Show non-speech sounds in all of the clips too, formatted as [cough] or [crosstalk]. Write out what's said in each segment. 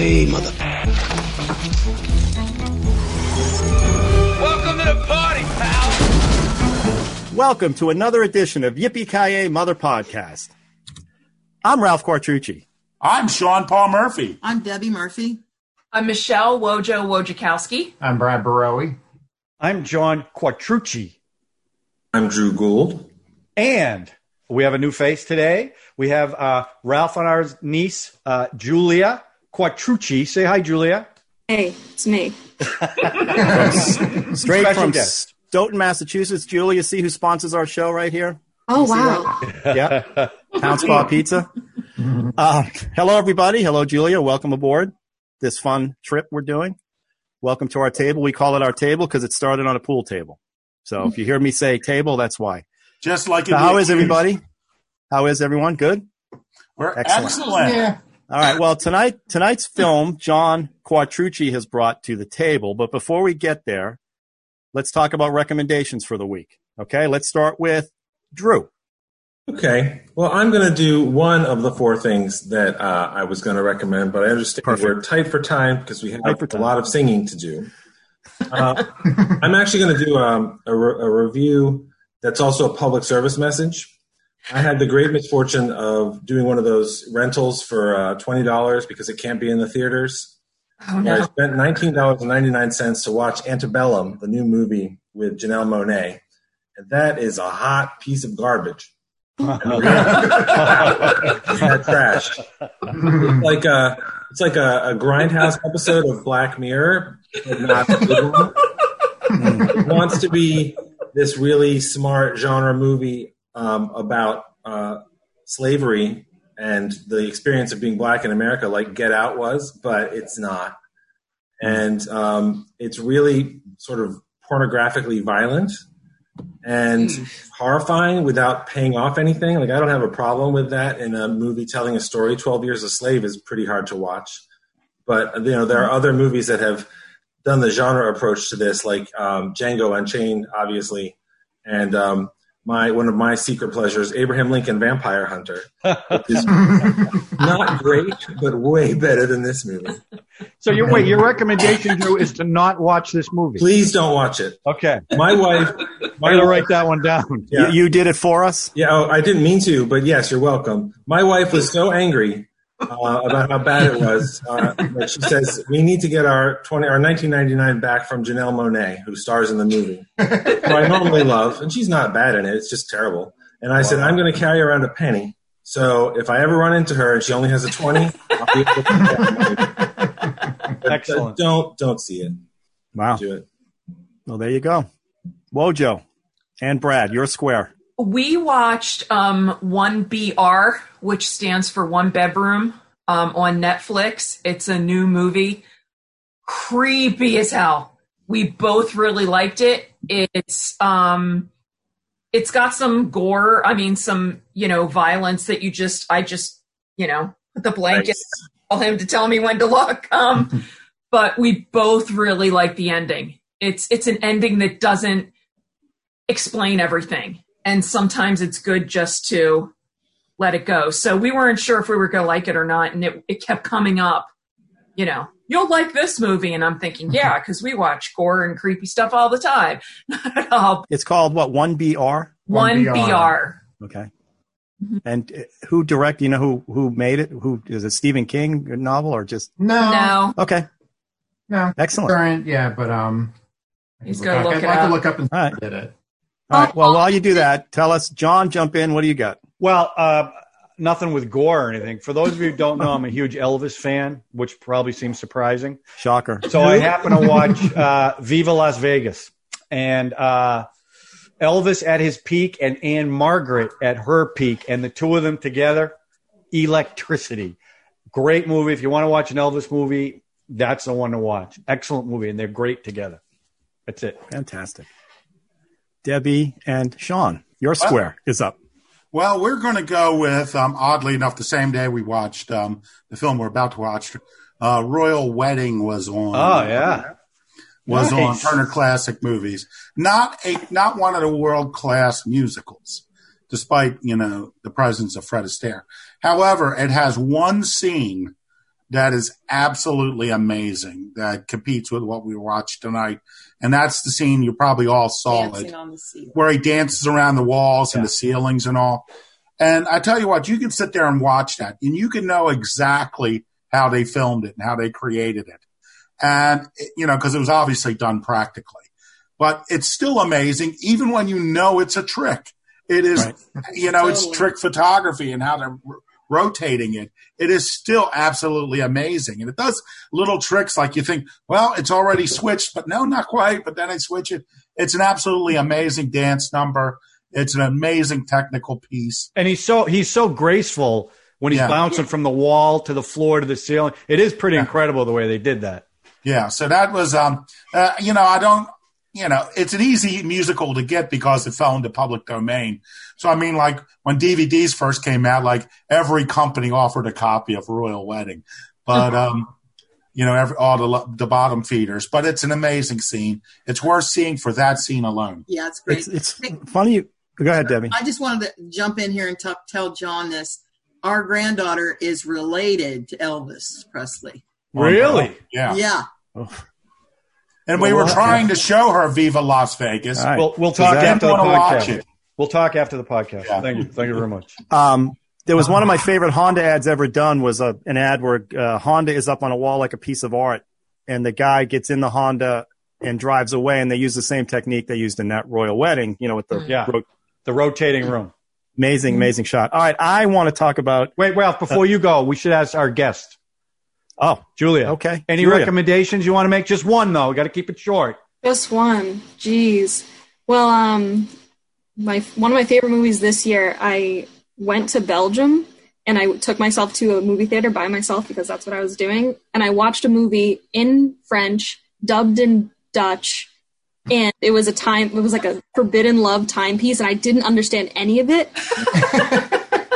Yippee-ki-yay, mother... Welcome to the party, pal! Welcome to another edition of Yippee-ki-yay Mother Podcast. I'm Ralph Quattrucci. I'm Sean Paul Murphy. I'm Debbie Murphy. I'm Michelle Wojo Wojciechowski. I'm Brad Barowie. I'm John Quattrucci. I'm Drew Gould. And we have a new face today. We have uh, Ralph and our niece, uh, Julia Quattrucci. Say hi, Julia. Hey, it's me. [laughs] Straight Special from guest. Stoughton, Massachusetts. Julia, see who sponsors our show right here? Oh, wow. Yeah. Town Spa Pizza. Uh, hello, everybody. Hello, Julia. Welcome aboard this fun trip we're doing. Welcome to our table. We call it our table because it started on a pool table. So if you hear me say table, that's why. Just like So in how the- is everybody? How is everyone? Good? We're Excellent. excellent. Yeah. All right. Well, tonight tonight's film John Quattrucci has brought to the table. But before we get there, let's talk about recommendations for the week. Okay. Let's start with Drew. Okay. Well, I'm going to do one of the four things that uh, I was going to recommend, but I understand Perfect. we're tight for time because we have a lot of singing to do. Uh, [laughs] I'm actually going to do um, a, re- a review that's also a public service message. I had the great misfortune of doing one of those rentals for uh, $20 because it can't be in the theaters. Oh I spent $19.99 to watch Antebellum, the new movie with Janelle Monáe. And that is a hot piece of garbage. [laughs] That trash. It's like a it's like a, a grindhouse episode of Black Mirror, but not the good one. [laughs] It wants to be this really smart genre movie um, about uh, slavery and the experience of being black in America, like Get Out was, but it's not. And um, it's really sort of pornographically violent and horrifying without paying off anything. Like I don't have a problem with that in a movie telling a story. Twelve Years a Slave is pretty hard to watch, but you know there are other movies that have done the genre approach to this, like um, Django Unchained, obviously, and um, my one of my secret pleasures, Abraham Lincoln Vampire Hunter, is [laughs] not great, but way better than this movie. So your wait, your recommendation, Drew, is to not watch this movie. Please don't watch it. Okay, My wife, I'm gonna wife write that one down. Yeah. You, you did it for us. Yeah, oh, I didn't mean to, but yes, you're welcome. My wife was so angry uh, about how bad it was uh, that she says we need to get our twenty our 1999 back from Janelle Monáe, who stars in the movie, who I normally love, and she's not bad in it. It's just terrible. And I said I'm going to carry around a penny. So if I ever run into her and she only has a twenty, I'll be able to get it. But, uh, Excellent. Don't don't see it. Wow. Do it. Well, there you go. Wojo and Brad, you're square. We watched um, 1BR, which stands for One Bedroom, um, on Netflix. It's a new movie. Creepy as hell. We both really liked it. It's um, it's got some gore. I mean, some you know violence that you just I just you know put the blanket Nice. tell him to tell me when to look. Um, [laughs] but we both really like the ending. It's it's an ending that doesn't explain everything, and sometimes it's good just to let it go. So we weren't sure if we were going to like it or not, and it it kept coming up. You know, you'll like this movie, and I'm thinking, [laughs] yeah, because we watch gore and creepy stuff all the time. [laughs] It's called what? One BR. one 1BR. BR. Okay. And uh, who direct? You know who who made it? Who is it? Stephen King novel or just? No, No, Okay. no, Excellent. current, yeah, but um, I He's can gonna up- look I'd it like up. to look up and All right. did it. All right. Well, while you do that, tell us, John, jump in. What do you got? Well, uh, nothing with gore or anything. For those of you who don't know, I'm a huge Elvis fan, which probably seems surprising. Shocker. So I happen to watch uh, Viva Las Vegas, and uh, Elvis at his peak and Ann-Margret at her peak, and the two of them together, electricity. Great movie. If you want to watch an Elvis movie, that's the one to watch. Excellent movie, and they're great together. That's it. Fantastic. Debbie and Sean, your square is up. Well, we're going to go with, um, oddly enough, the same day we watched um, the film we're about to watch. Uh, Royal Wedding was on. Oh yeah, was Nice. on Turner Classic Movies. Not a not one of the world class musicals, despite you know the presence of Fred Astaire. However, it has one scene that is absolutely amazing. That competes with what we watched tonight, and that's the scene you probably all saw it on the where he dances around the walls and the ceilings and all. And I tell you what, you can sit there and watch that, and you can know exactly how they filmed it and how they created it, and you know because it was obviously done practically. But it's still amazing, even when you know it's a trick. It is, Right. you know, it's trick photography and how they're r- rotating it. It is still absolutely amazing, and it does little tricks like you think, well, it's already switched, but no, not quite. But then I switch it. It's an absolutely amazing dance number. It's an amazing technical piece. And he's so he's so graceful when he's Yeah. bouncing from the wall to the floor to the ceiling. It is pretty Yeah. incredible the way they did that. Yeah, so that was, um, uh, you know, I don't, you know, it's an easy musical to get because it fell into public domain. So I mean, like when DVDs first came out, like every company offered a copy of Royal Wedding, but um, you know, every, all the the bottom feeders. But it's an amazing scene. It's worth seeing for that scene alone. Yeah, it's great. It's it's funny. Go ahead, Debbie. I just wanted to jump in here and t- tell John this. Our granddaughter is related to Elvis Presley. Really? Yeah, Yeah. And we Well, were well, trying to show her Viva Las Vegas. All right. We'll we'll talk after the Didn't wanna watch podcast. We'll talk after the podcast. Yeah. Thank you. Thank you very much. Um, there was one of my favorite Honda ads ever done was a, an ad where uh, Honda is up on a wall like a piece of art, and the guy gets in the Honda and drives away, and they use the same technique they used in that royal wedding. You know, with the Yeah. ro- The rotating room. amazing, amazing shot. All right, I want to talk about. Wait, Ralph, before you go, we should ask our guest, Oh, Julia. okay. Any Julia. recommendations you want to make? Just one though. We got to keep it short. Just one. Jeez. Well, um, my one of my favorite movies this year. I went to Belgium and I took myself to a movie theater by myself because that's what I was doing. And I watched a movie in French, dubbed in Dutch, and it was a time. It was like a forbidden love timepiece, and I didn't understand any of it.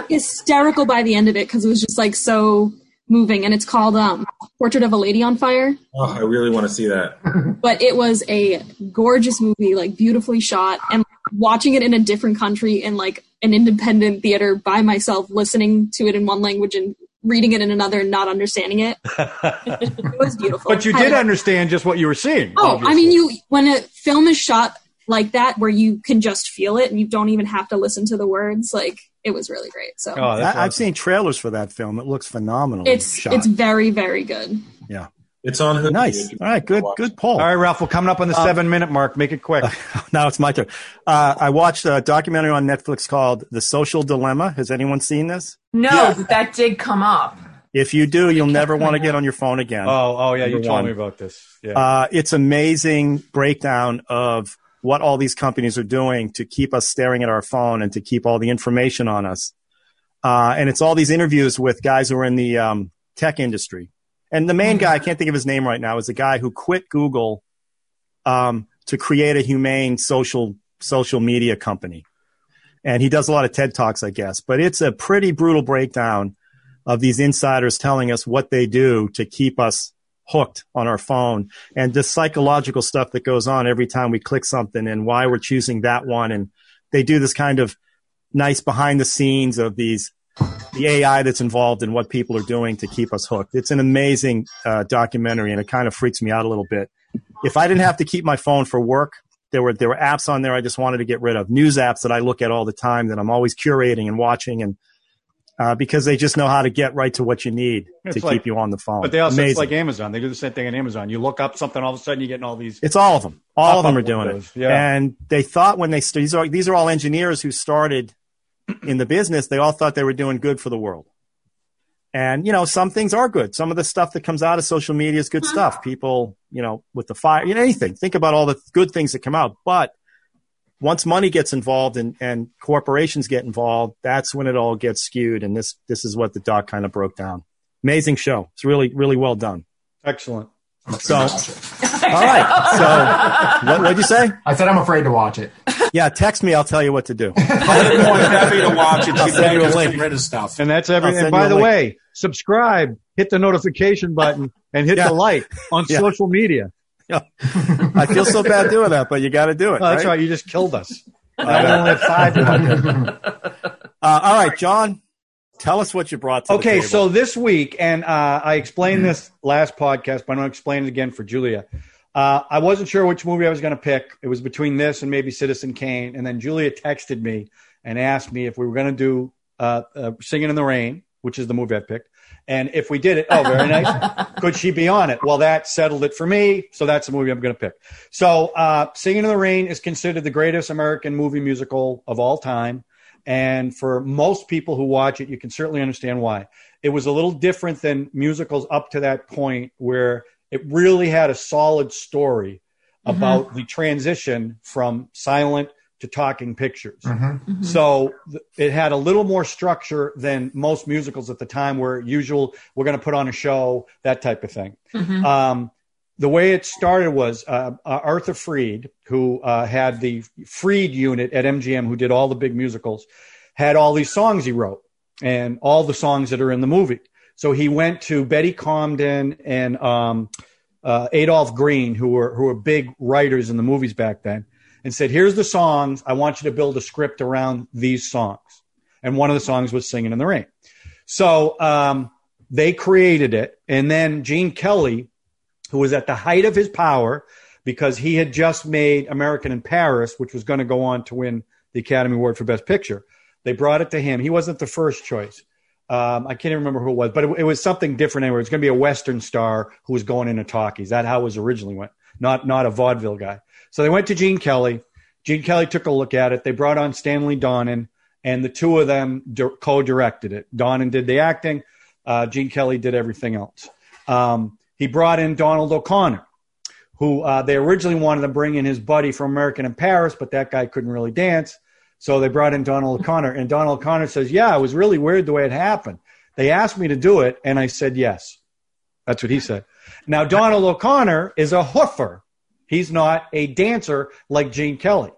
[laughs] Hysterical by the end of it because it was just like so moving. And it's called um, Portrait of a Lady on Fire Oh, I really want to see that. [laughs] but it was a gorgeous movie, like beautifully shot, and watching it in a different country in like an independent theater by myself, listening to it in one language and reading it in another and not understanding it. [laughs] it was beautiful. But you Highly did understand just what you were seeing. Oh, I mean, you when a film is shot like that, where you can just feel it and you don't even have to listen to the words, like it was really great. So Oh, that's I, I've seen trailers for that film. It looks phenomenal. it's shot. it's very very good. yeah, It's on Hulu. nice. All right, good, good poll. All right, Ralph. We're coming up on the Um, seven minute mark. Make it quick. [laughs] now it's my turn. Uh, I watched a documentary on Netflix called The Social Dilemma. Has anyone seen this? No, Yeah. but that did come up. If you do, you'll never want to get on your phone again. Oh, oh yeah. You Number told one. me about this. Yeah. Uh, it's amazing breakdown of what all these companies are doing to keep us staring at our phone and to keep all the information on us. Uh, and it's all these interviews with guys who are in the um, tech industry. And the main guy, I can't think of his name right now, is the guy who quit Google um, to create a humane social social media company. And he does a lot of TED talks, I guess. But it's a pretty brutal breakdown of these insiders telling us what they do to keep us hooked on our phone and the psychological stuff that goes on every time we click something and why we're choosing that one. And they do this kind of nice behind the scenes of these, the AI that's involved in what people are doing to keep us hooked. It's an amazing uh, documentary and it kind of freaks me out a little bit. If I didn't have to keep my phone for work, there were, there were apps on there I just wanted to get rid of, news apps that I look at all the time that I'm always curating and watching and uh, because they just know how to get right to what you need It's to like- keep you on the phone. but they also Amazing. it's like Amazon. They do the same thing on Amazon. You look up something, all of a sudden you're getting all these. It's all of them. All of them are doing windows, it. yeah. And they thought when they st- these are these are all engineers who started [clears throat] in the business. They all thought they were doing good for the world. And you know, some things are good. Some of the stuff that comes out of social media is good stuff. People, you know, with the fire, you know, anything. Think about all the good things that come out. But once money gets involved and, and corporations get involved, that's when it all gets skewed. And this this is what the doc kind of broke down. Amazing show. It's really really well done. Excellent. So, all right. So, what would you say? I said I'm afraid to watch it. Yeah, text me. I'll tell you what to do. I didn't want Debbie to watch it. I'll She send you a begged us to link. get rid of stuff. And that's every. I'll And by the link. way, subscribe, hit the notification button, and hit Yeah. the like on Yeah. social media. I feel so bad doing that, but you got to do it. Oh, that's right. You just killed us. [laughs] I only have five. [laughs] Uh, all right, John. Tell us what you brought to the Okay, so this week, and uh, I explained this last podcast, but I'm going to explain it again for Julia. Uh, I wasn't sure which movie I was going to pick. It was between this and maybe Citizen Kane. And then Julia texted me and asked me if we were going to do uh, uh, Singing in the Rain, which is the movie I picked. And if we did it, oh, very nice. [laughs] Could she be on it? Well, that settled it for me. So that's the movie I'm going to pick. So, uh, Singing in the Rain is considered the greatest American movie musical of all time. And for most people who watch it, you can certainly understand why. It was a little different than musicals up to that point, where it really had a solid story about the transition from silent to talking pictures. So th- it had a little more structure than most musicals at the time, where usual we're going to put on a show, that type of thing. Um, the way it started was uh, uh, Arthur Freed, who uh, had the Freed unit at MGM, who did all the big musicals, had all these songs he wrote and all the songs that are in the movie. So he went to Betty Comden and um, uh, Adolph Green, who were who were big writers in the movies back then, and said, "Here's the songs. I want you to build a script around these songs." And one of the songs was "Singing in the Rain." So um, they created it, and then Gene Kelly, who was at the height of his power because he had just made American in Paris, which was going to go on to win the Academy Award for Best Picture. They brought it to him. He wasn't the first choice. Um, I can't even remember who it was, but it, it was something different anyway. It was going to be a Western star who was going into talkies. That how it was originally went, not not a vaudeville guy. So they went to Gene Kelly. Gene Kelly took a look at it. They brought on Stanley Donen, and the two of them di- co-directed it. Donen did the acting. Uh, Gene Kelly did everything else. Um, he brought in Donald O'Connor, who uh, they originally wanted to bring in his buddy from American in Paris, but that guy couldn't really dance. So they brought in Donald O'Connor, and Donald O'Connor says, "Yeah, it was really weird the way it happened. They asked me to do it, and I said yes." That's what he said. Now Donald O'Connor is a hoofer. He's not a dancer like Gene Kelly.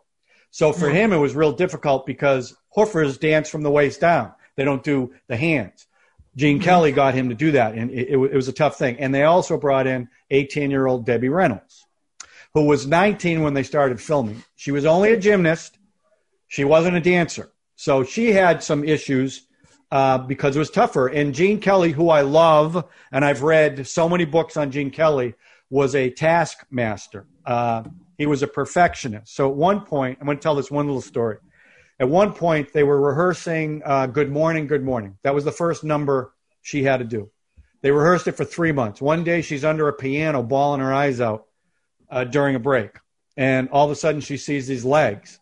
So for him, it was real difficult because hoofers dance from the waist down. They don't do the hands. Gene Kelly got him to do that, and it, it, it was a tough thing. And they also brought in 18 year old Debbie Reynolds, who was 19 when they started filming. She was only a gymnast. She wasn't a dancer. So she had some issues uh, because it was tougher. And Gene Kelly, who I love, and I've read so many books on Gene Kelly, was a taskmaster. Uh, he was a perfectionist. So at one point, I'm going to tell this one little story. At one point, they were rehearsing uh, Good Morning, Good Morning. That was the first number she had to do. They rehearsed it for three months. One day, she's under a piano, bawling her eyes out uh, during a break. And all of a sudden, she sees these legs.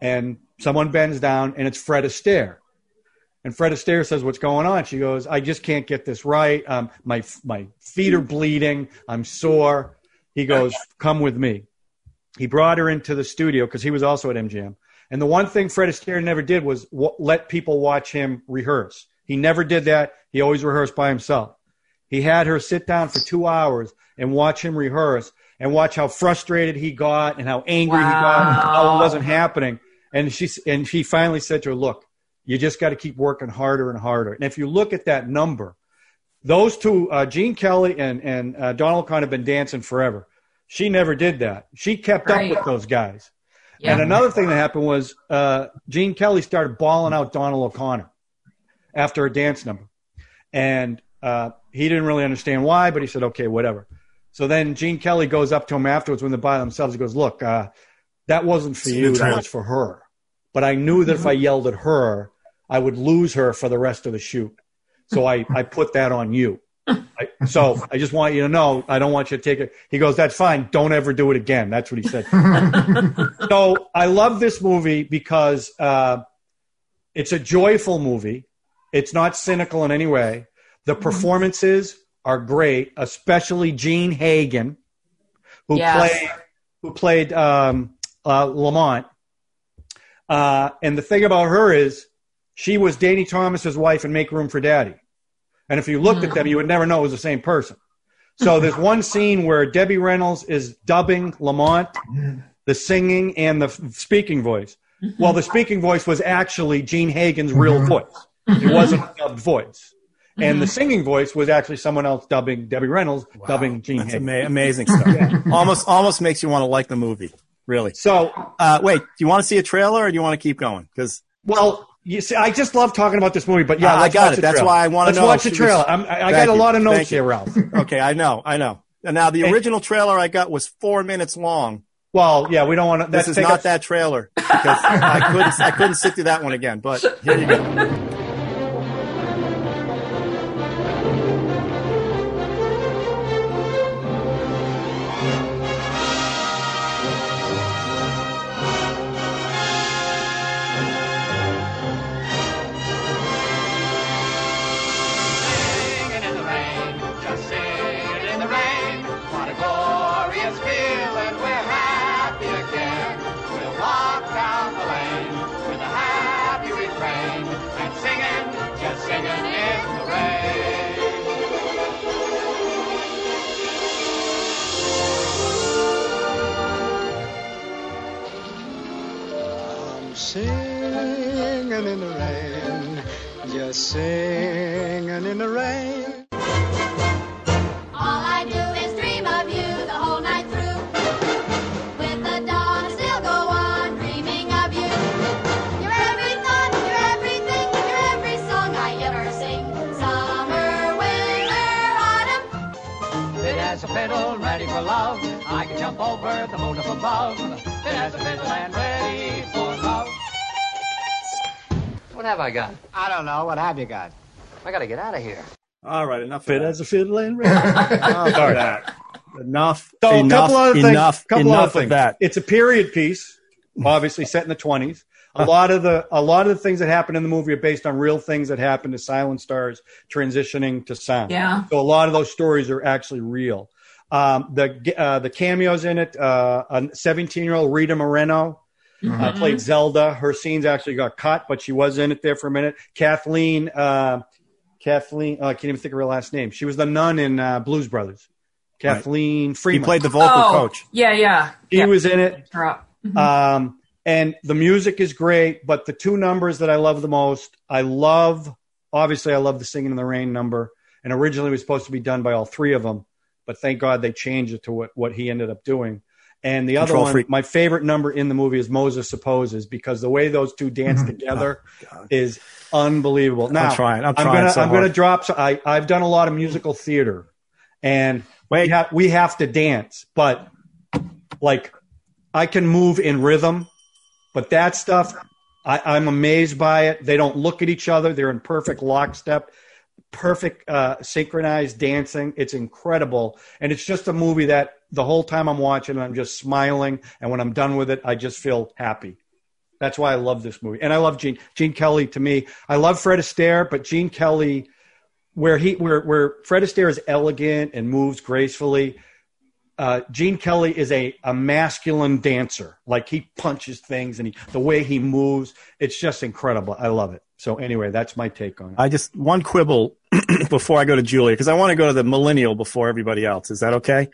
And someone bends down, and it's Fred Astaire. And Fred Astaire says, "What's going on?" She goes, "I just can't get this right. Um, my my feet are bleeding. I'm sore." He goes, "Come with me." He brought her into the studio because he was also at MGM. And the one thing Fred Astaire never did was w- let people watch him rehearse. He never did that. He always rehearsed by himself. He had her sit down for two hours and watch him rehearse and watch how frustrated he got and how angry he got, how it wasn't happening. And she and she finally said to her, "Look, you just got to keep working harder and harder." And if you look at that number, those two, uh, Gene Kelly and and uh, Donald O'Connor, have been dancing forever. She never did that. She kept Right. up with those guys. Yeah. And another thing that happened was uh, Gene Kelly started bawling out Donald O'Connor after a dance number, and uh, he didn't really understand why, but he said, "Okay, whatever." So then Gene Kelly goes up to him afterwards when they're by themselves. He goes, "Look, uh, that wasn't for you. That was for her. But I knew that if I yelled at her, I would lose her for the rest of the shoot. So I, I put that on you. I, so I just want you to know, I don't want you to take it. He goes, that's fine. Don't ever do it again. That's what he said. [laughs] so I love this movie because uh, it's a joyful movie. It's not cynical in any way. The performances are great, especially Jean Hagen, who Yes. played who played um, uh, Lamont. Uh, and the thing about her is, she was Danny Thomas's wife in Make Room for Daddy. And if you looked at them, you would never know it was the same person. So [laughs] there's one scene where Debbie Reynolds is dubbing Lamont, the singing and the speaking voice. Well, the speaking voice was actually Jean Hagen's real mm-hmm. voice. It mm-hmm. wasn't a dubbed voice. And the mm-hmm. singing voice was actually someone else dubbing Debbie Reynolds, dubbing Jean That's Hagen. ama- amazing [laughs] stuff. almost, almost makes you want to like the movie. Really. So, Uh, wait, do you want to see a trailer or do you want to keep going? Because well, You see, I just love talking about this movie, but yeah, I- I let's got watch it. the That's trailer. why I wanna Let's know watch the it was- trailer. I'm, I, I Thank got a lot of notes Thank here, Ralph. [laughs] Okay, I know, I know. Now the And- original trailer I got was four minutes long. Well, yeah, we don't want to. This is not that trailer because I couldn't I couldn't sit through that one again. But here you go. [laughs] know. You got? I gotta get out of here. All right, enough. Fit of as a fiddle and ready. [laughs] that. Sorry. that. Enough. So enough. a couple other things. enough. couple enough other things. of that. It's a period piece, obviously set in the twenties. A lot of the a lot of the things that happen in the movie are based on real things that happened to silent stars transitioning to sound. Yeah. So a lot of those stories are actually real. Um, the uh, the cameos in it. Uh, a 17 year old Rita Moreno uh, Mhm. played Zelda. Her scenes actually got cut, but she was in it there for a minute. Kathleen. Uh, Kathleen. Oh, I can't even think of her last name. She was the nun in uh, Blues Brothers. Kathleen He Freeman. He played the vocal oh, coach. Yeah, yeah. He yeah. was in it. Her up. Mhm. Um, and the music is great, but the two numbers that I love the most, I love, obviously, I love the Singing in the Rain number. And originally it was supposed to be done by all three of them, but thank God they changed it to what, what he ended up doing. And the other one, Freak. my favorite number in the movie is Moses Supposes because the way those two dance together is unbelievable. Now, trying. I'm trying I'm trying gonna, so I'm gonna drop. So I, I've done a lot of musical theater, and Wait. we have we have to dance, but like I can move in rhythm, but that stuff I, I'm amazed by it. They don't look at each other; they're in perfect lockstep, perfect uh, synchronized dancing. It's incredible, and it's just a movie that the whole time I'm watching, I'm just smiling, and when I'm done with it, I just feel happy. That's why I love this movie, and I love Gene Gene Kelly. To me, I love Fred Astaire, but Gene Kelly, where he where where Fred Astaire is elegant and moves gracefully, uh, Gene Kelly is a, a masculine dancer. Like he punches things and he, the way he moves, it's just incredible. I love it. So anyway, that's my take on it. I just one quibble [clears throat] before I go to Julia because I want to go to the millennial before everybody else. Is that okay?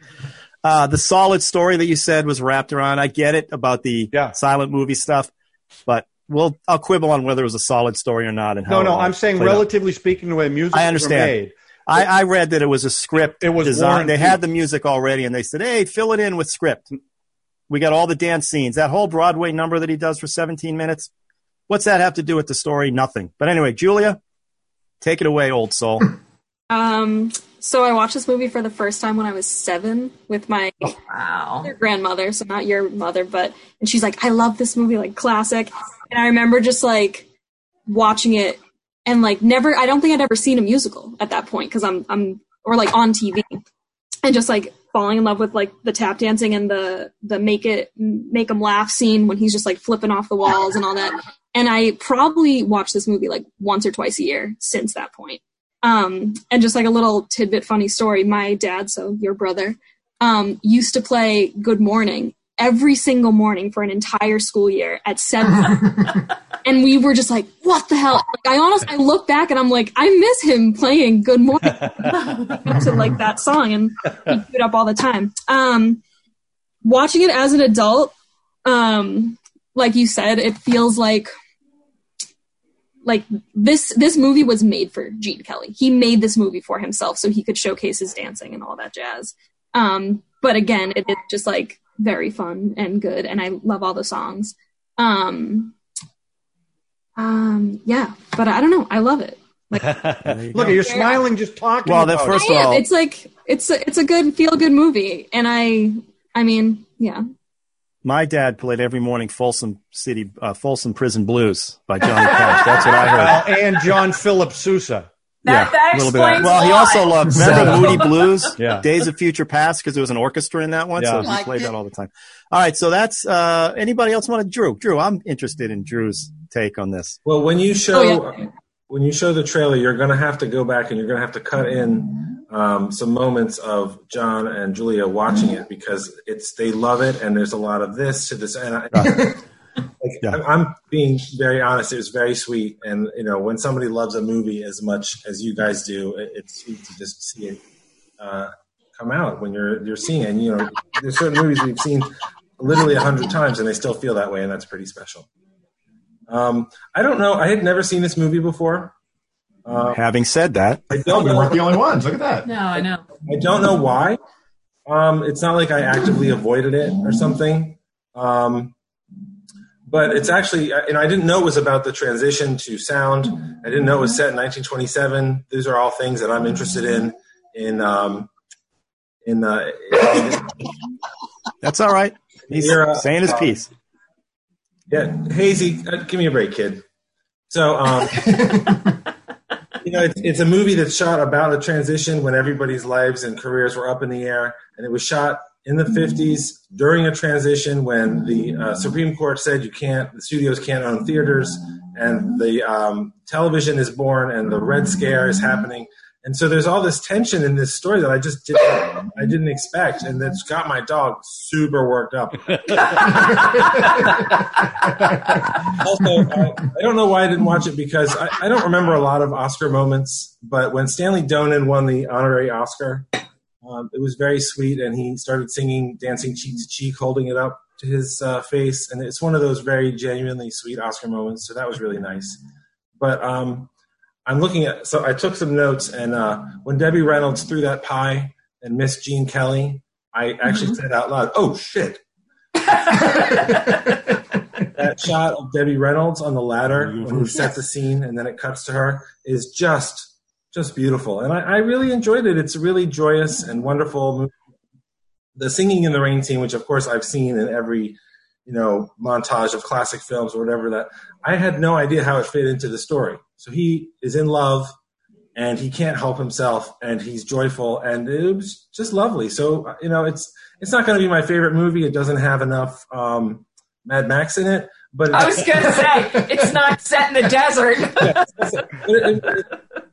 Uh, the solid story that you said was wrapped around. I get it about the Yeah. silent movie stuff, but we'll I'll quibble on whether it was a solid story or not. And how no, no, I'm saying played out. relatively speaking, the way music I understand. made. I, I read that it was a script. It was design. They had the music already, and they said, "Hey, fill it in with script." We got all the dance scenes. That whole Broadway number that he does for 17 minutes. What's that have to do with the story? Nothing. But anyway, Julia, take it away, old soul. [clears throat] Um, so I watched this movie for the first time when I was seven with my Wow. grandmother, so not your mother, but and she's like, I love this movie, like classic. And I remember just like watching it and like never I don't think I'd ever seen a musical at that point because I'm I'm or like on TV and just like falling in love with like the tap dancing and the the make it make them laugh scene when he's just like flipping off the walls and all that. And I probably watched this movie like once or twice a year since that point. Um, and just like a little tidbit funny story, my dad, so your brother, um, used to play Good Morning every single morning for an entire school year at seven. [laughs] and we were just like, what the hell? Like, I honestly, I look back and I'm like, I miss him playing Good Morning [laughs] [laughs] to like that song and he do it up all the time. Um, watching it as an adult, um, like you said, it feels like like this this movie was made for Gene Kelly. He made this movie for himself so he could showcase his dancing and all that jazz. Um, but again, it is just like very fun and good, and I love all the songs. Um, Um, yeah, but I don't know. I love it. Like [laughs] Look, you're smiling just talking. Well, then about first it. of all, It's like it's a, it's a good feel good movie, and I I mean yeah. My dad played every morning Folsom City, uh, Folsom Prison Blues by Johnny Cash. That's what I heard. Well, and John Philip Sousa. That, that a little bit. Of explains that. Well, a he also loved [laughs] remember Moody [laughs] Blues, Yeah. Days of Future Past, because there was an orchestra in that one, Yeah. so he Liked played it. that all the time. All right, so that's uh, anybody else want to Drew? Drew, I'm interested in Drew's take on this. Well, when you show Oh, yeah. when you show the trailer, you're going to have to go back and you're going to have to cut in um, some moments of John and Julia watching it because it's they love it and there's a lot of this to this and I, [laughs] like, Yeah. I'm- being very honest. It was very sweet, and you know when somebody loves a movie as much as you guys do, it, it's sweet to just see it uh, come out when you're you're seeing it. And, you know, there's certain movies we've seen literally a hundred times, and they still feel that way, and that's pretty special. Um, I don't know. I had never seen this movie before. Uh, Having said that, I don't we weren't the only ones. Look at that. No, I know. I don't know why. Um, it's not like I actively avoided it or something. Um, but it's actually, and I didn't know it was about the transition to sound. I didn't know it was set in 1927. These are all things that I'm interested in. In um, in, uh, in that's all right. He's You're, uh, saying his piece. Yeah, Hazy, uh, give me a break, kid. So, um, [laughs] you know, it's, it's a movie that's shot about a transition when everybody's lives and careers were up in the air, and it was shot in the 50s during a transition when the uh, Supreme Court said you can't, the studios can't own theaters, and the um, television is born, and the Red Scare is happening. And so there's all this tension in this story that I just didn't, I didn't expect, and that's got my dog super worked up. [laughs] also, I, I don't know why I didn't watch it because I, I don't remember a lot of Oscar moments. But when Stanley Donen won the honorary Oscar, um, it was very sweet, and he started singing "Dancing Cheek to Cheek," holding it up to his uh, face, and it's one of those very genuinely sweet Oscar moments. So that was really nice. But um, I'm looking at so I took some notes, and uh, when Debbie Reynolds threw that pie and Miss Gene Kelly, I actually said out loud, "Oh shit." [laughs] that shot of Debbie Reynolds on the ladder when he set the scene and then it cuts to her is just just beautiful, and I, I really enjoyed it. It's a really joyous and wonderful movie. The singing in the rain scene, which of course I've seen in every you know montage of classic films or whatever that I had no idea how it fit into the story. So he is in love and he can't help himself and he's joyful and it was just lovely. So you know it's it's not going to be my favorite movie. It doesn't have enough um, Mad Max in it, but I was gonna say it's not set in the desert. [laughs] it- it-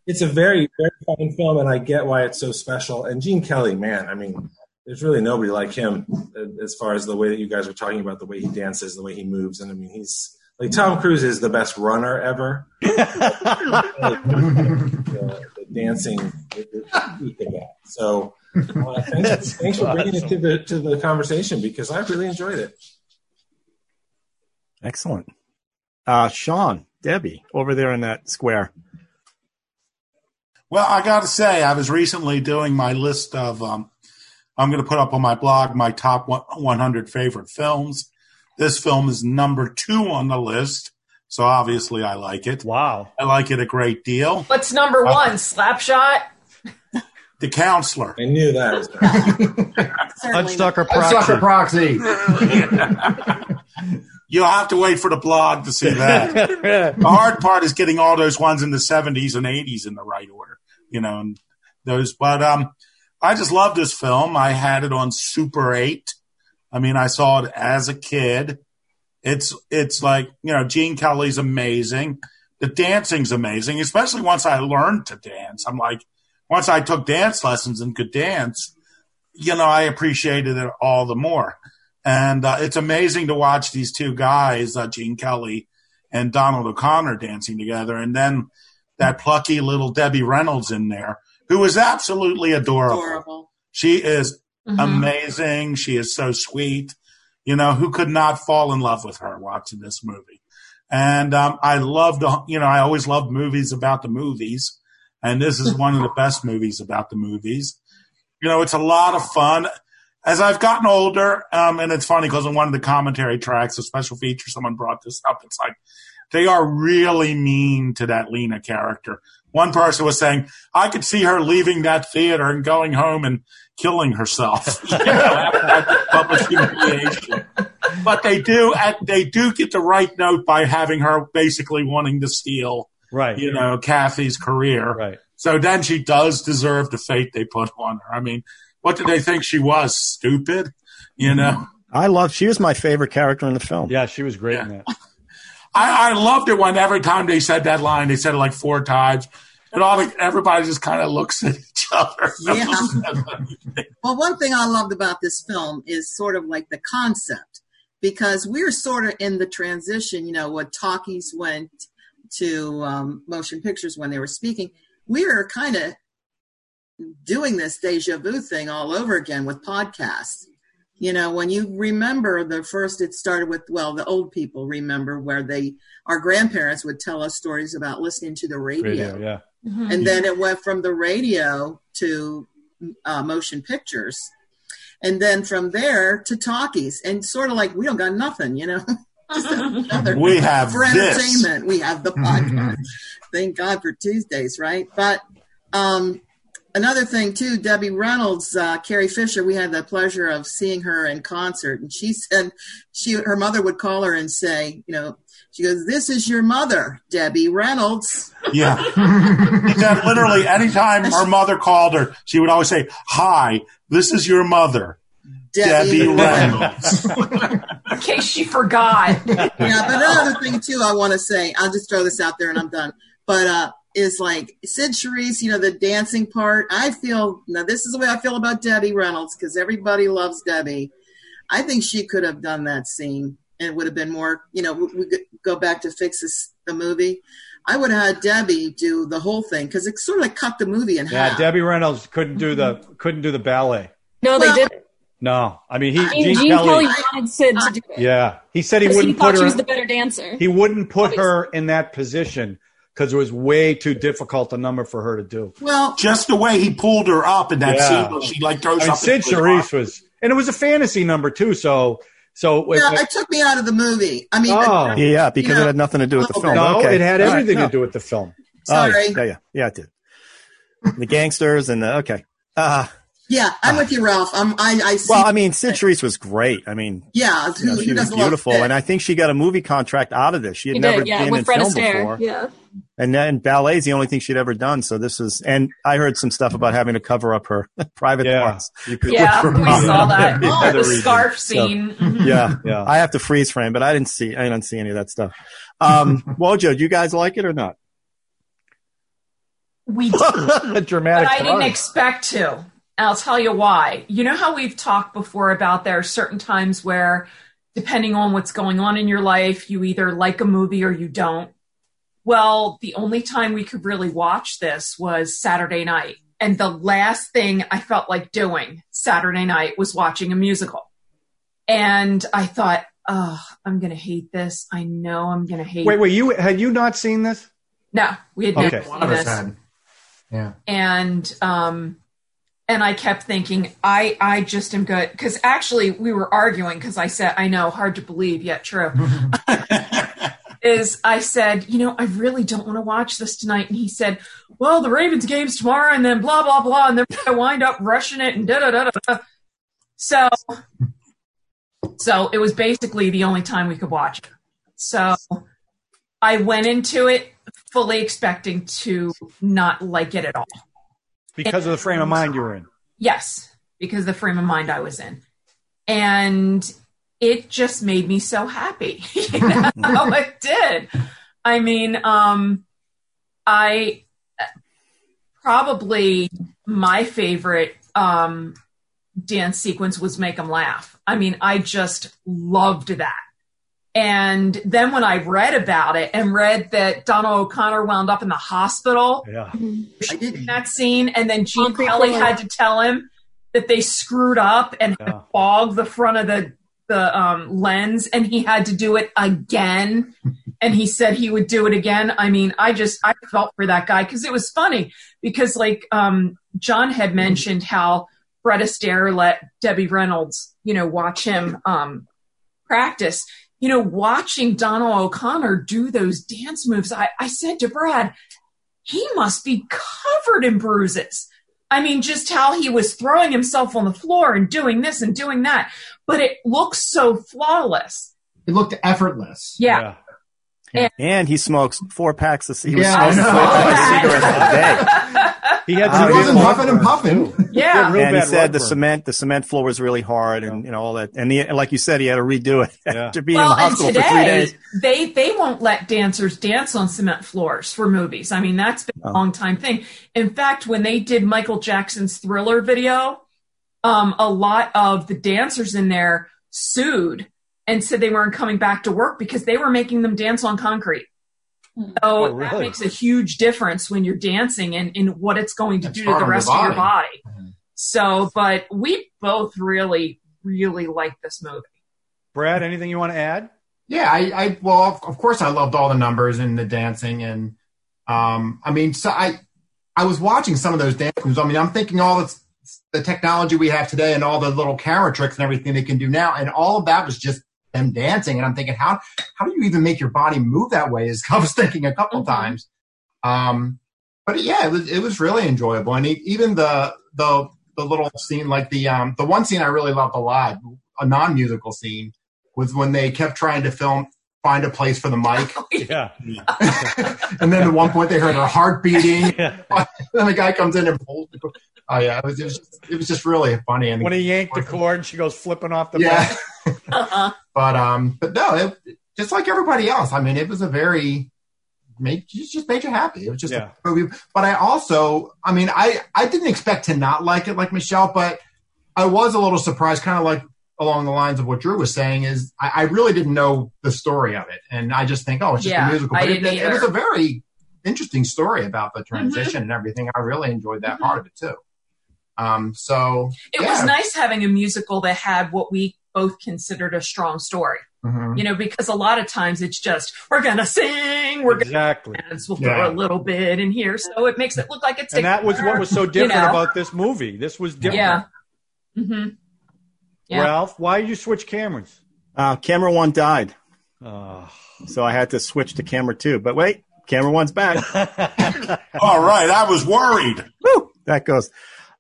it's a very very fine film, and I get why it's so special. And Gene Kelly, man, I mean, there's really nobody like him uh, as far as the way that you guys were talking about the way he dances, the way he moves, and I mean, he's like Tom Cruise is the best runner ever. the, [laughs] [laughs] the dancing, the, the peak of that. So. Uh, thanks, [laughs] thanks for bringing it to the to the conversation because I really enjoyed it. Excellent. Uh, Sean, Debbie, over there in that square. Well, I got to say, I was recently doing my list of. Um, I'm going to put up on my blog my top 100 favorite films. This film is number two on the list, so obviously I like it. Wow. I like it a great deal. What's number one? Slapshot. The Counselor. I knew that. Was Hudsucker Sucker Proxy. proxy. [laughs] You'll have to wait for the blog to see that. [laughs] the hard part is getting all those ones in the 70s and 80s in the right order, you know, and those. But um, I just love this film. I had it on Super 8. I mean, I saw it as a kid. It's it's like you know, Gene Kelly's amazing. The dancing's amazing, especially once I learned to dance. I'm like, once I took dance lessons and could dance, you know, I appreciated it all the more. And uh, it's amazing to watch these two guys, uh, Gene Kelly and Donald O'Connor, dancing together, and then that plucky little Debbie Reynolds in there, who is absolutely adorable. Adorable. She is Mhm. amazing. She is so sweet. You know, who could not fall in love with her watching this movie? And um, I loved, you know, I always loved movies about the movies, and this is one of the best movies about the movies. You know, it's a lot of fun. As I've gotten older, um, and it's funny because in one of the commentary tracks, a special feature, someone brought this up. It's like they are really mean to that Lena character. One person was saying, I could see her leaving that theater and going home and killing herself. [laughs] you know, after that public humiliation. But they do, they do get the right note by having her basically wanting to steal, Right. you know, Kathy's career. Right. So then she does deserve the fate they put on her. I mean, what did they think she was? Stupid? You mm-hmm. know? I love. She was my favorite character in the film. Yeah, she was great in that. I, I loved it when every time they said that line, they said it like four times. And all the, everybody just kind of looks at each other. Yeah. [laughs] Well, one thing I loved about this film is sort of like the concept, because we're sort of in the transition. You know, what talkies went to um, motion pictures when they were speaking. We are kind of doing this deja vu thing all over again with podcasts. You know, when you remember the first, it started with, well, the old people remember where they, our grandparents would tell us stories about listening to the radio. Radio, yeah. And then it went from the radio to uh, motion pictures. And then from there to talkies. And sort of like, we don't got nothing, you know? [laughs] Just We have for this. entertainment. We have the [laughs] podcast. Thank God for Tuesdays, right? But um, another thing too, Debbie Reynolds, uh, Carrie Fisher. We had the pleasure of seeing her in concert, and she said she her mother would call her and say, you know, she goes, "This is your mother, Debbie Reynolds." Yeah. [laughs] She said literally anytime her mother called her, she would always say, Hi, this is your mother, Debbie Reynolds. In case she forgot. yeah, but another thing too, I want to say, I'll just throw this out there and I'm done. But uh, is like Cyd Charisse, you know, the dancing part. I feel now this is the way I feel about Debbie Reynolds because everybody loves Debbie. I think she could have done that scene and it would have been more. You know, we, we could go back to fix this, the movie. I would have had Debbie do the whole thing because it sort of like cut the movie in Yeah, half. Debbie Reynolds couldn't do the couldn't do the ballet. No, they Well, did. No, I mean he I mean, Gene, Gene Kelly. Kelly wanted Cyd to do it. Yeah, he said he Because he wouldn't thought put she was the better dancer. He wouldn't put her in that position because it was way too difficult a number for her to do. Well, Just the way he pulled her up in that Yeah. scene where she like throws I mean, up Cyd Charisse was, and it was a fantasy number too. So, so it, yeah, it took me out of the movie. I mean, Oh. Yeah, because Yeah. it had nothing to do with the Oh, film. no, okay. it had All right, everything no. to do with the film. Oh, sorry. yeah, yeah, yeah, it did. The gangsters and the okay. Uh, yeah, I'm with you, Ralph. I'm, I, I see. well, I mean, Cyd Charisse was great. I mean, yeah, you know, she was beautiful, and I think she got a movie contract out of this. She had He never did, yeah, been with in Fred film Astaire. before, Yeah. and then ballet is the only thing she'd ever done. So this is, and I heard some stuff about having to cover up her [laughs] private Yeah. parts. Yeah, we saw that. [laughs] The Oh, the reason. scarf So- scene. Mhm. Yeah, Yeah. I have to freeze frame, but I didn't see, I didn't see any of that stuff. Um, [laughs] Wojo, do you guys like it or not? We did, a dramatic. but I didn't expect to. And I'll tell you why. You know how we've talked before about there are certain times where, depending on what's going on in your life, you either like a movie or you don't. Well, the only time we could really watch this was Saturday night. And the last thing I felt like doing Saturday night was watching a musical. And I thought, oh, I'm going to hate this. I know I'm going to hate Wait, wait. You had you not seen this? No, we had Okay. never One seen of us this. had. Yeah. and um and I kept thinking I I just am good. Because actually we were arguing because I said I know hard to believe yet true. [laughs] Is I said you know I really don't want to watch this tonight. And he said well the Ravens game's tomorrow and then blah blah blah and then I wind up rushing it and da da da da. So so it was basically the only time we could watch it. So I went into it fully expecting to not like it at all Because of the frame of mind you were in. Yes, because the frame of mind I was in. And it just made me so happy. [laughs] you know, [laughs] it did. I mean, um, I probably my favorite um, dance sequence was Make Them Laugh. I mean, I just loved that. And then when I read about it and read that Donald O'Connor wound up in the hospital, Yeah. I did. in that scene, and then Gene Concrete Kelly floor. had to tell him that they screwed up and Yeah. fogged the front of the the um, lens, and he had to do it again. and he said he would do it again. I mean, I just I felt for that guy because it was funny because like um, John had mentioned how Fred Astaire let Debbie Reynolds, you know, watch him um, practice. You know, watching Donald O'Connor do those dance moves, I, I said to Brad, he must be covered in bruises. I mean, just how he was throwing himself on the floor and doing this and doing that, but it looks so flawless. It looked effortless. Yeah. And he smokes four packs of he Yeah, I smoking four packs of cigarettes a day. [laughs] He had Uh, He wasn't huffing and puffing. Yeah. real and he said the cement the cement floor was really hard and you know all that and he, like you said he had to redo it [laughs] Yeah. after being well, in the and hospital for three today days. they they won't let dancers dance on cement floors for movies. I mean, that's been a Oh. long time thing. In fact, when they did Michael Jackson's Thriller video, um, a lot of the dancers in there sued and said they weren't coming back to work because they were making them dance on concrete. So Oh, that makes a huge difference when you're dancing and in what it's going to It's do to hard the on your rest of your body. body. So, but we both really, really like this movie. Brad, anything you want to add? Yeah, I, I well, of, of course, I loved all the numbers and the dancing, and um, I mean, so I, I was watching some of those dance moves. I mean, I'm thinking all the the technology we have today and all the little camera tricks and everything they can do now, and all of that was just them dancing. And I'm thinking, how how do you even make your body move that way? Is [laughs] I was thinking a couple Mhm. times. Um, but yeah, it was it was really enjoyable, and e- even the the the little scene, like the um the one scene I really loved a lot, a non musical scene, was when they kept trying to film find a place for the mic, [laughs] Yeah. [laughs] and then at one point they heard her heart beating. yeah. then the guy comes in and pulls. The, oh yeah, it was, it was just, it was just really funny. And When he yanked the cord and she goes flipping off the yeah, bed. Uh-uh. [laughs] but um, but no, it, just like everybody else. I mean, it was a very made just made you happy. It was just Yeah. a movie. But I also, I mean, I I didn't expect to not like it like Michelle, but I was a little surprised, kind of like along the lines of what Drew was saying. Is I, I really didn't know the story of it, and I just think, oh, it's just Yeah, a musical. I But it, didn't it, it was a very interesting story about the transition and everything. I really enjoyed that part of it too. Um, so It yeah. was nice having a musical that had what we both considered a strong story. Mhm. You know, because a lot of times it's just we're gonna sing, we're gonna Exactly. dance, we'll throw a little bit in here, so it makes it look like it's. And that was what was so You different know. about this movie. This was different. Yeah. hmm Yeah. Ralph, why did you switch cameras? Uh, camera one died, Oh. so I had to switch to camera two. But wait, camera one's back. [laughs] All right, I was worried. Woo! That goes.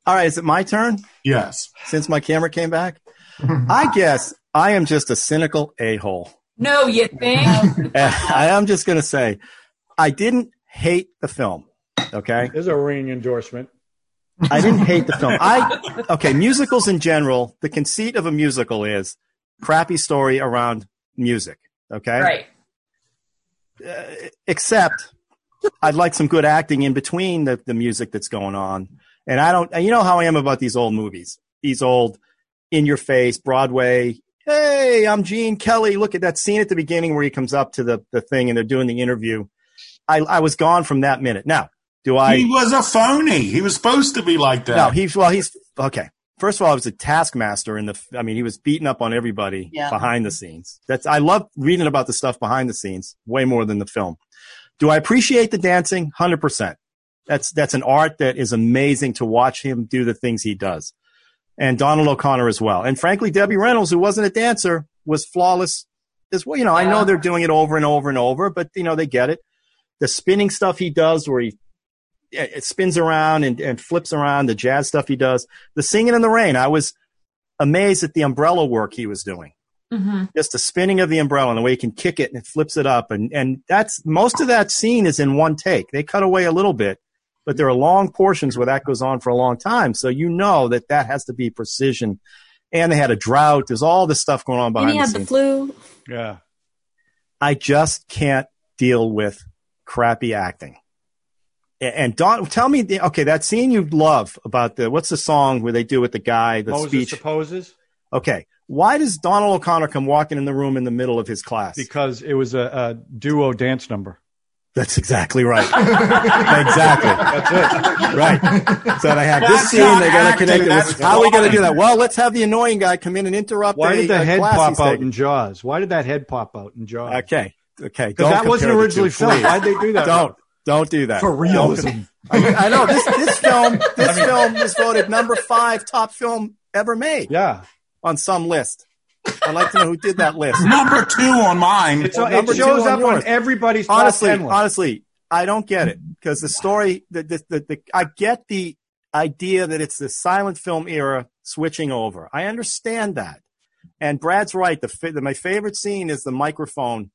All right, is it my turn? Yes. Since my camera came back, I guess I am just a cynical a hole. No, you think? [laughs] I am just going to say, I didn't hate the film. Okay, There's a ring endorsement. I didn't hate the film. I okay, musicals in general. The conceit of a musical is crappy story around music. Okay, right. Uh, except I'd like some good acting in between the, the music that's going on. And I don't, you know how I am about these old movies, these old in your face Broadway. Hey, I'm Gene Kelly. Look at that scene at the beginning where he comes up to the, the thing and they're doing the interview. I, I was gone from that minute. Now, do I? he was a phony. He was supposed to be like that. No, he's well. He's okay. First of all, I was a taskmaster in the. I mean, he was beating up on everybody Yeah. behind the scenes. That's I love reading about the stuff behind the scenes way more than the film. Do I appreciate the dancing? Hundred percent. That's that's an art that is amazing to watch him do the things he does, and Donald O'Connor as well. And frankly, Debbie Reynolds, who wasn't a dancer, was flawless as well. You know, I know they're doing it over and over and over, but you know they get it. The spinning stuff he does, where he it spins around and, and flips around, the jazz stuff he does, the singing in the rain. I was amazed at the umbrella work he was doing. hmm Just the spinning of the umbrella and the way he can kick it and it flips it up. And, and that's most of that scene is in one take. They cut away a little bit, but there are long portions where that goes on for a long time. So you know that that has to be precision. And they had a drought. There's all this stuff going on And behind he the had the scenes. flu. Yeah. I just can't deal with crappy acting. And Don, tell me, the, okay, that scene you love about the what's the song where they do with the guy the Moses speech? supposes Okay, why does Donald O'Connor come walking in the room in the middle of his class? because it was a, a duo dance number. That's exactly right. exactly. That's it. Right. So they have this scene. They got to connect it. With, how are we going to do that? Well, let's have the annoying guy come in and interrupt. Why did the a head pop out in Jaws? Why did that head pop out in Jaws? Okay. Okay. Because that wasn't originally filmed. Why'd they do that? Don't. Don't do that. For real. Don't. I, I know this this film this [laughs] film was voted number five top film ever made Yeah. on some list. I'd like to know who did that list. Number two on mine. It's, Well, it shows on up yours. on everybody's top honestly, 10 list. honestly, I don't get it because the story, the, the, the, the, I get the idea that it's the silent film era switching over. I understand that, and Brad's right. The, fa- the my favorite scene is the microphone,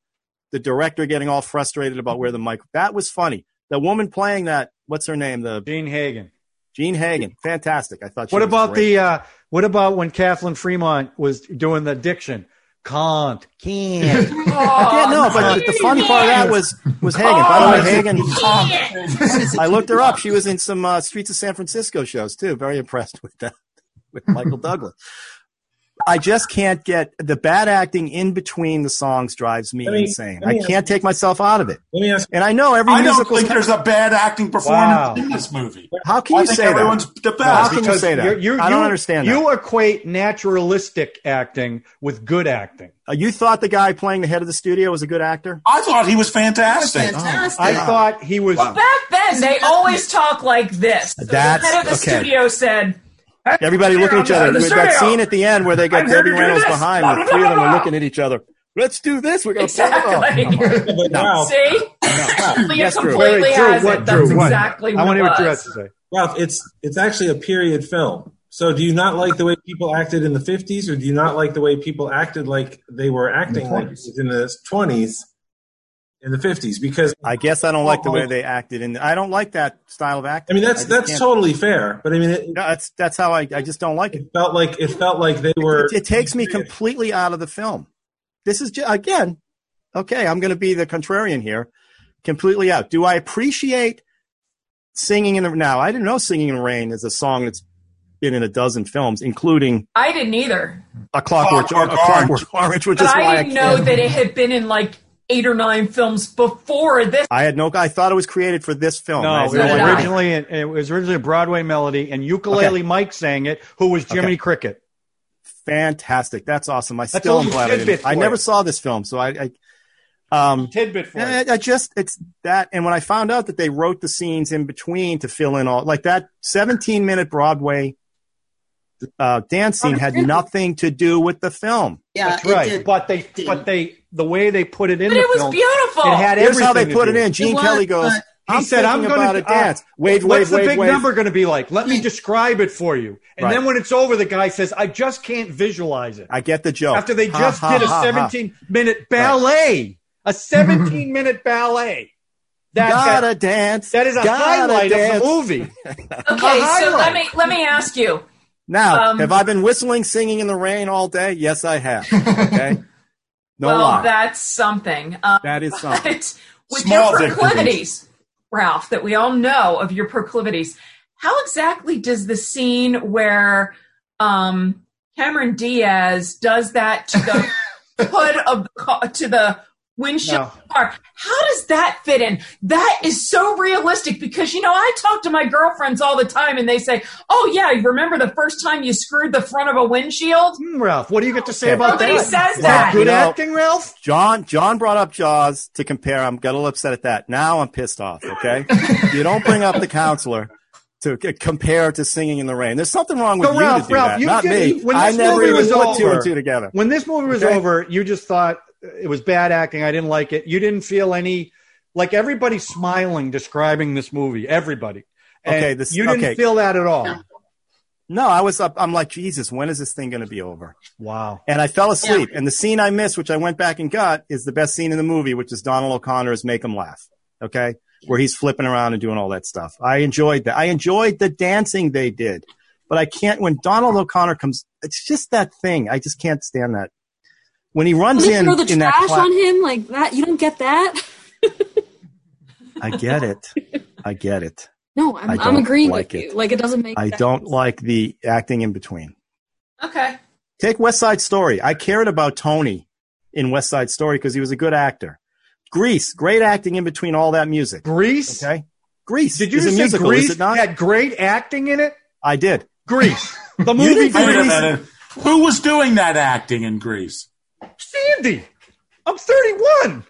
the director getting all frustrated about where the mic. That was funny. The woman playing that, what's her name? The Jean Hagen. Jean Hagen, fantastic. I thought. She What was about great. the uh, what about when Kathleen Fremont was doing the diction? Can't, can't. [laughs] Yeah, no, but the, the fun part of that was was Hagen. By the way, Hagen, I looked her up. She was in some uh, Streets of San Francisco shows too. Very impressed with that with Michael Douglas. I just can't get the bad acting in between the songs drives me me- insane. me I can't take myself out of it. Let me ask. And I know every I don't musical. think there's a bad acting performance Wow. in this movie. How can you think say that? everyone's the How can you say that? you're- you're- I don't you- understand that. You equate naturalistic acting with good acting. Uh, you thought the guy playing the head of the studio was a good actor? I thought he was fantastic. Fantastic. I thought he was. Well, Back then, they always talk like this. That's- the head of the okay. studio said, Everybody looking at each other. I'm the With that scene at the end where they got Debbie to Reynolds this. behind, Blah, the three of them are looking at each other. Let's do this. We're going to exactly. [laughs] But Ralph, See? You Yes, Drew. completely Drew, has what, it. That's Drew, what? exactly I want to hear what Drew was. has to say. Ralph, it's it's actually a period film. So do you not like the way people acted in the 50s, or do you not like the way people acted like they were acting like in the 20s in the 50s? Because I guess I don't like the way they acted, and I don't like that style of acting. I mean that's just that's totally fair, but I mean it, No, that's that's how I. I just don't like it. it felt like it felt like they were. It, it takes me completely out of the film. This is ju- again, okay. I'm going to be the contrarian here, completely out. Do I appreciate singing in the now? I didn't know "Singing in the Rain" is a song that's been in a dozen films, including I didn't either. a Clockwork, Clockwork a Clockwork Orange, which But is I I didn't know that it had been in like eight or nine films before this. I had no. I thought it was created for this film. No, it was So did I. originally it was originally a Broadway melody, and ukulele Okay. Mike sang it, who was Jiminy Okay. Cricket. Fantastic. That's awesome. I That's still am glad I didn't. I for never you. saw this film, so I. I um, Tidbit for I, I just it's that, and when I found out that they wrote the scenes in between to fill in all like that 17 minute Broadway uh, dance scene had nothing to do with the film. Yeah, That's it right. did. But they, but they, the way they put it in But the it was film, beautiful. it had Here's how they put do it in. Gene was, Kelly goes. but- He I'm said, "I'm thinking going about to a dance. Wave, What's wave, the wave, big wave. number going to be like? Let me describe it for you. And Right. then when it's over, the guy says, "I just can't visualize it." I get the joke. After they Ha, just ha, did a ha, ha. 17 minute ballet, a [laughs] 17 minute ballet. That, Gotta that, dance. that is a gotta highlight dance. of the movie. [laughs] Okay, so let me let me ask you. Now, Um, have I been whistling, singing in the rain all day? Yes, I have. Okay. No well, lie. that's something. Um, that is something. [laughs] with Small your proclivities, Ralph, that we all know of your proclivities, how exactly does the scene where um, Cameron Diaz does that to the [laughs] hood of the car, to the windshield No. car, how does that fit in? That is so realistic because you know I talk to my girlfriends all the time and they say, "Oh yeah, you remember the first time you screwed the front of a windshield?" Hmm, Ralph, what do you get to say about Nobody that? Nobody says Is that. Good You know- acting, Ralph? John John brought up Jaws to compare. I'm got a little upset at that. Now I'm pissed off. Okay, [laughs] you don't bring up the counselor to compare to Singing in the Rain. There's something wrong with So, you Ralph, to do Ralph, that, you not didn't- me. when I this never movie even was put two over- and two together. When this movie was Okay. over, you just thought it was bad acting. I didn't like it. You didn't feel any like everybody smiling describing this movie. Everybody. And Okay, this- you didn't okay. feel that at all. No, I was up. I'm like, Jesus, when is this thing going to be over? Wow. And I fell asleep. And the scene I missed, which I went back and got, is the best scene in the movie, which is Donald O'Connor's "Make 'Em Laugh." Okay, where he's flipping around and doing all that stuff. I enjoyed that. I enjoyed the dancing they did, but I can't. When Donald O'Connor comes, it's just that thing. I just can't stand that. When he runs They in throw the in that trash cla- on him like that. You don't get that? I get it. [laughs] I get it. No, I'm, I I'm don't agreeing like with it. you. Like it doesn't make. I sense. don't like the acting in between. Okay. Take West Side Story. I cared about Tony in West Side Story because he was a good actor. Grease, great acting in between all that music. Grease? Okay. Grease. Did you is just a say musical, Grease is it not? had great acting in it? I did. Grease. [laughs] The movie didn't Wait a Grease. minute. Who was doing that acting in Grease? Sandy. I'm 31.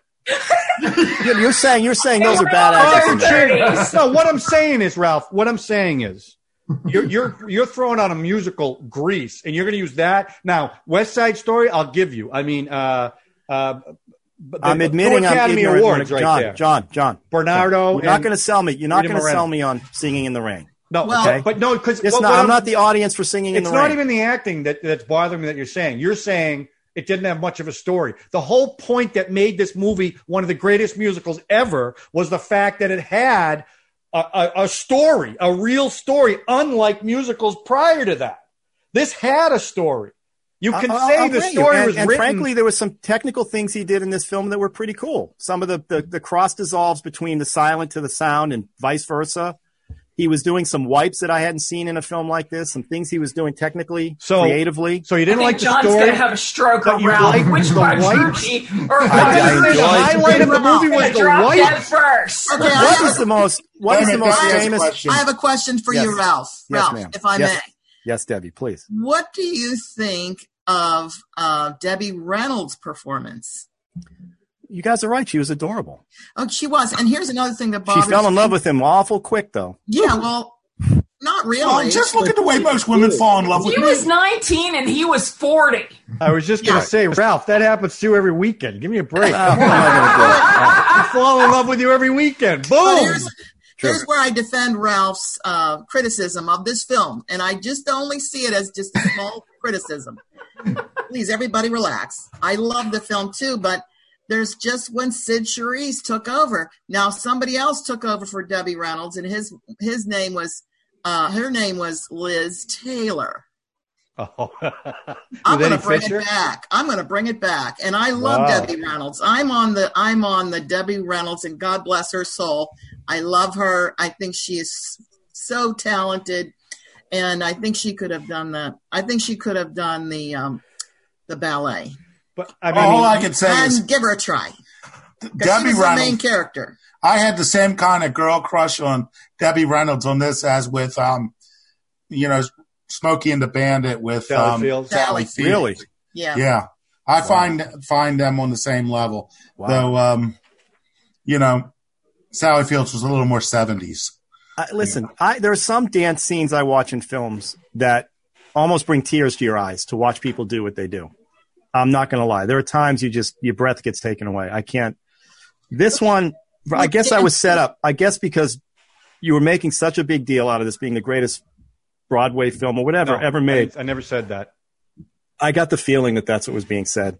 You're you're saying you're saying those are bad we're actors. in in there. our 30s. No, what I'm saying is, Ralph, what I'm saying is, You're you're you're throwing on a musical Grease, and you're going to use that now. West Side Story, I'll give you. I mean, uh, uh, but the- I'm the admitting I'm Academy ignorant when Awards right John, there. John, John. Bernardo You're not going to sell me. You're not going to sell me on Singing in the Rain. No, Well- okay, but no, because It's not, I'm not the audience for Singing in the Rain. It's not even the acting that, that's bothering me that you're saying. You're saying it didn't have much of a story. The whole point that made this movie one of the greatest musicals ever was the fact that it had a, a, a story, a real story, unlike musicals prior to that. This had a story. You can I'll- say I'll the story and, was and written. frankly, there was some technical things he did in this film that were pretty cool. Some of the, the the cross dissolves between the silent to the sound and vice versa. He was doing some wipes that I hadn't seen in a film like this. Some things he was doing technically, So- creatively. so you didn't think like the John's story. gonna have a stroke but you around like which the part wipes? Or I- I what enjoyed- the highlight of the movie was Gonna the drop first. Okay, I What have, the most? What Wait the most Debbie has a famous? question. I have a question for Yes. you, Ralph. Yes, Ralph, ma'am. if I Yes. may. Yes, Debbie, please. What do you think of uh, Debbie Reynolds' performance? You guys are right. She was adorable. Oh, she was. And here's another thing that She fell in me. love with him awful quick, though. Yeah, well, not really. Well, just look at the way most women fall in love with He me. was 19 and he was 40. I was just going to Yeah. say, Ralph, that happens to you every weekend. Give me a break. [laughs] What am I fall in love with you every weekend. Boom. here's, here's where I defend Ralph's uh, criticism of this film, and I just only see it as just a small criticism. Please, everybody, relax. I love the film too, but there's just when Cyd Charisse took over. Now somebody else took over for Debbie Reynolds, and his his name was uh, her name was Liz Taylor. Oh. [laughs] I'm going to bring Fisher? it back. I'm going to bring it back. And I love Wow. Debbie Reynolds. I'm on the I'm on the Debbie Reynolds and God bless her soul. I love her. I think she is so talented and I think she could have done the I think she could have done the um the ballet. But I mean, All I can say And is give her a try. Debbie Reynolds, the main character. I had the same kind of girl crush on Debbie Reynolds on this as with, um, you know, Smokey and the Bandit with Sally um, Field. Sally Field. Really? Yeah. Yeah, I find find them on the same level. Wow. Though, um, you know, Sally Fields was a little more seventies. I, listen, I, there are some dance scenes I watch in films that almost bring tears to your eyes to watch people do what they do. I'm not going to lie. There are times you just your breath gets taken away. I can't. This one, I guess I was set up. I guess because you were making such a big deal out of this being the greatest Broadway film or whatever no, ever made. I, I never said that. I got the feeling that that's what was being said.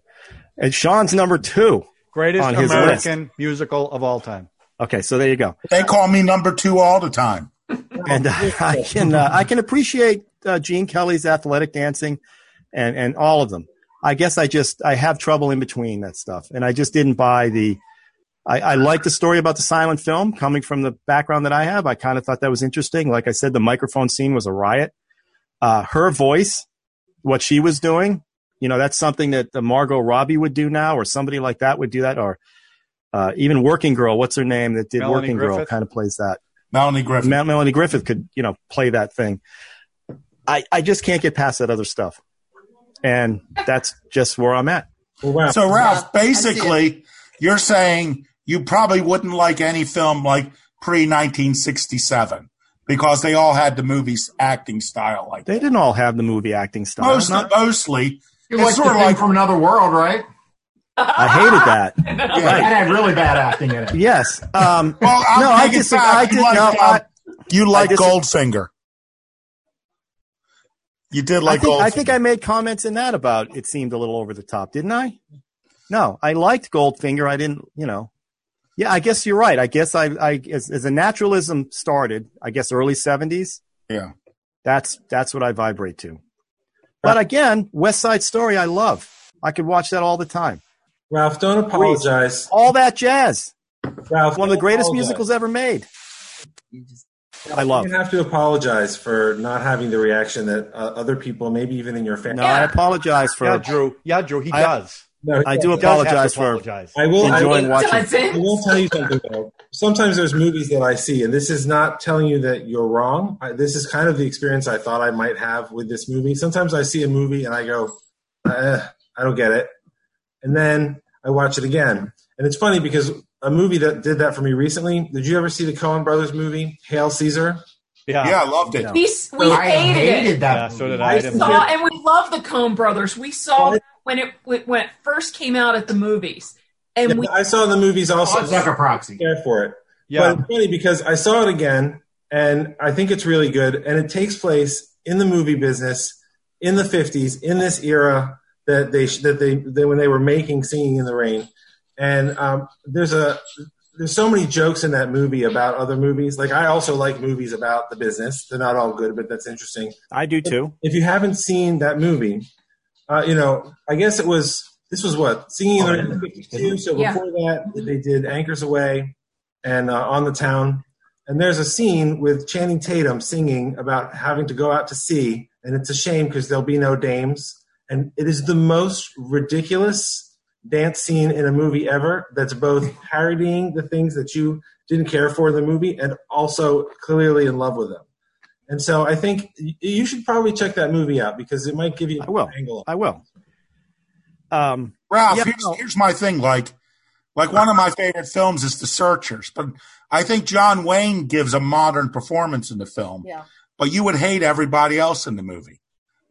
And Sean's number two. Greatest On his American musical of all time. Okay, so there you go. They call me number two all the time. and uh, [laughs] I can uh, I can appreciate uh, Gene Kelly's athletic dancing, and and all of them. I guess I just I have trouble in between that stuff, and I just didn't buy the. I, I like the story about the silent film coming from the background that I have. I kind of thought that was interesting. Like I said, the microphone scene was a riot. Uh, her voice, what she was doing, you know, that's something that the Margot Robbie would do now, or somebody like that would do that, or uh, even Working Girl. What's her name that did Melanie Working Girl? Kind of plays that. Melanie Griffith. Mel- Melanie Griffith could, you know, play that thing. I, I just can't get past that other stuff. And that's just where I'm at. Well, wow. So, Ralph, Yeah, basically, you're saying you probably wouldn't like any film like pre 1967 because they all had the movie's acting style like They that. didn't all have the movie acting style. Most, Not- mostly, You it's sort of like from another world, right? I hated that. [laughs] That had really bad acting in it. Yes. Um, Well, I'll no, I take it disagree. back. I You did like, no. um, I, you like dis- Goldfinger. You did I like think, Goldfinger. I think I made comments in that about it seemed a little over the top, didn't I? No, I liked Goldfinger. I didn't, you know. Yeah, I guess you're right. I guess I, I as, as a naturalism started, I guess early '70s. yeah. That's that's what I vibrate to. But again, West Side Story, I love. I could watch that all the time. Ralph, don't apologize. All that jazz, Ralph, one of the greatest apologize. musicals ever made. You just- I love. You have to apologize for not having the reaction that uh, other people, maybe even in your family. No, I apologize for. Yeah, Drew. Yeah, Drew. He I- does. No, I do does have apologize for apologize. I will. I will, watching. I will tell you something though. Sometimes there's movies that I see, and this is not telling you that you're wrong. I, this is kind of the experience I thought I might have with this movie. Sometimes I see a movie and I go, eh, I don't get it, and then I watch it again, and it's funny because a movie that did that for me recently. Did you ever see the Coen Brothers movie Hail Caesar? Yeah, Yeah, I loved it. We, we I hated, hated it. that. Yeah, so did I I. I Saw, and we love the Coen Brothers. We saw Well, that when it when it first came out at the movies, and Yeah, we I saw the movies also. Oh, it's like a proxy. care for it. Yeah. But it's funny because I saw it again and I think it's really good. And it takes place in the movie business in the 50s, in this era that they, that they, they when they were making Singing in the Rain. And um, there's a, there's so many jokes in that movie about other movies. Like I also like movies about the business. They're not all good, but that's interesting. I do too. If you haven't seen that movie, uh, you know, I guess it was this was what Singing in the Rain was 52. So Yeah. before that, they did Anchors Aweigh and uh, On the Town. And there's a scene with Channing Tatum singing about having to go out to sea, and it's a shame because there'll be no dames. And it is the most ridiculous dance scene in a movie ever. That's both [laughs] parodying the things that you didn't care for in the movie, and also clearly in love with them. And so I think you should probably check that movie out because it might give you I will. an angle. I will. Um, Ralph, Yeah, here's, no. here's my thing. Like, like one of my favorite films is The Searchers, but I think John Wayne gives a modern performance in the film. Yeah. But you would hate everybody else in the movie.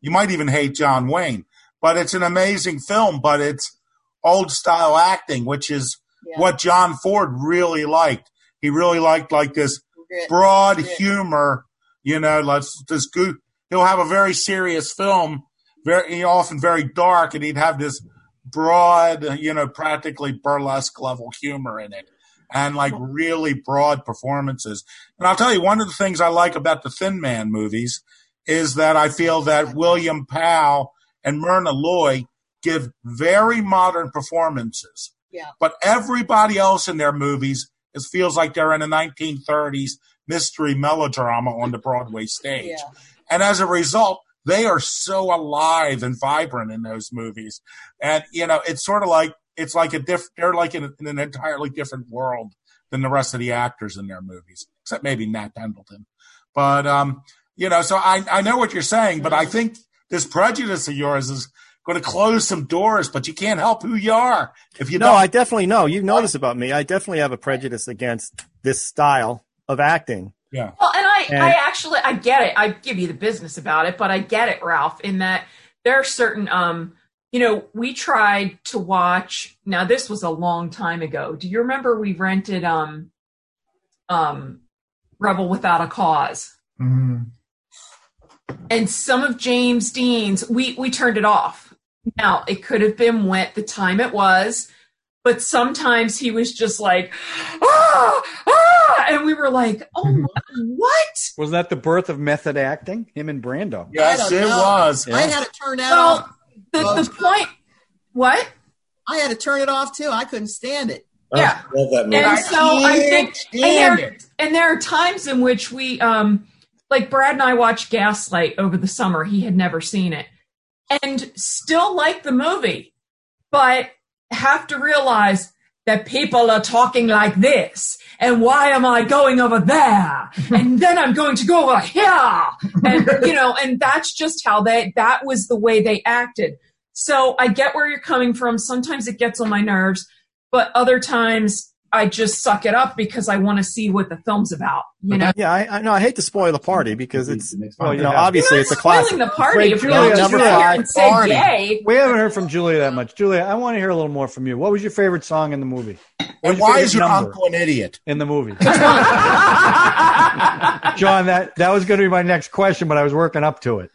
You might even hate John Wayne. But it's an amazing film. But it's old style acting, which is Yeah. what John Ford really liked. He really liked like this Grit. broad Grit. humor. You know, like this good. He'll have a very serious film, very often very dark, and he'd have this broad, you know, practically burlesque level humor in it, and like really broad performances. And I'll tell you, one of the things I like about the Thin Man movies is that I feel that William Powell and Myrna Loy give very modern performances. Yeah. But everybody else in their movies it feels like they're in a 1930s mystery melodrama on the Broadway stage. Yeah. And as a result, they are so alive and vibrant in those movies. And, you know, it's sort of like, it's like a diff, they're like in, in an entirely different world than the rest of the actors in their movies, except maybe Nat Pendleton. But, um, you know, so I, I know what you're saying, but I think this prejudice of yours is going to close some doors, but you can't help who you are if you no, don't. I definitely know. You know this about me. I definitely have a prejudice against this style of acting. yeah. Well, and I, And- I actually, I get it. I give you the business about it, but I get it, Ralph, in that there are certain, um, you know, we tried to watch. Now, this was a long time ago. Do you remember we rented, um, um, Rebel Without a Cause? mm-hmm. and some of James Dean's we we turned it off. Now it could have been when the time it was, but sometimes he was just like ah ah, and we were like, oh my, what? Was that the birth of method acting? Him and Brando. Yes, it know. was. I had to turn that Well, off. the the point what? I had to turn it off too. I couldn't stand it. Yeah. I love that. And I so I think, and there, and there are times in which we, um, like Brad and I watched Gaslight over the summer. He had never seen it, and still like the movie, but have to realize that people are talking like this, and why am I going over there, [laughs] and then I'm going to go over here, and you know, and that's just how they. That was the way they acted. So I get where you're coming from. Sometimes it gets on my nerves but other times I just suck it up because I want to see what the film's about. You know, Yeah, I, I know. I hate to spoil the party because it's well, you know, obviously You're it's a not spoiling classic. the party Wait, if we Julia, all just here five, and say party. yay. We haven't heard from Julia that much. Julia, I want to hear a little more from you. What was your favorite song in the movie? And why is your number uncle an idiot? in the movie? [laughs] John, that that was going to be my next question, but I was working up to it.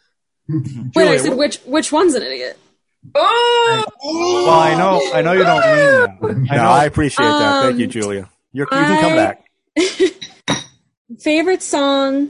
Wait, I said which which one's an idiot? Oh, Well, I know, I know you don't mean that. [laughs] I No, know. I appreciate that. Thank you, Um, Julia. You're, you can come I- back. [laughs] Favorite song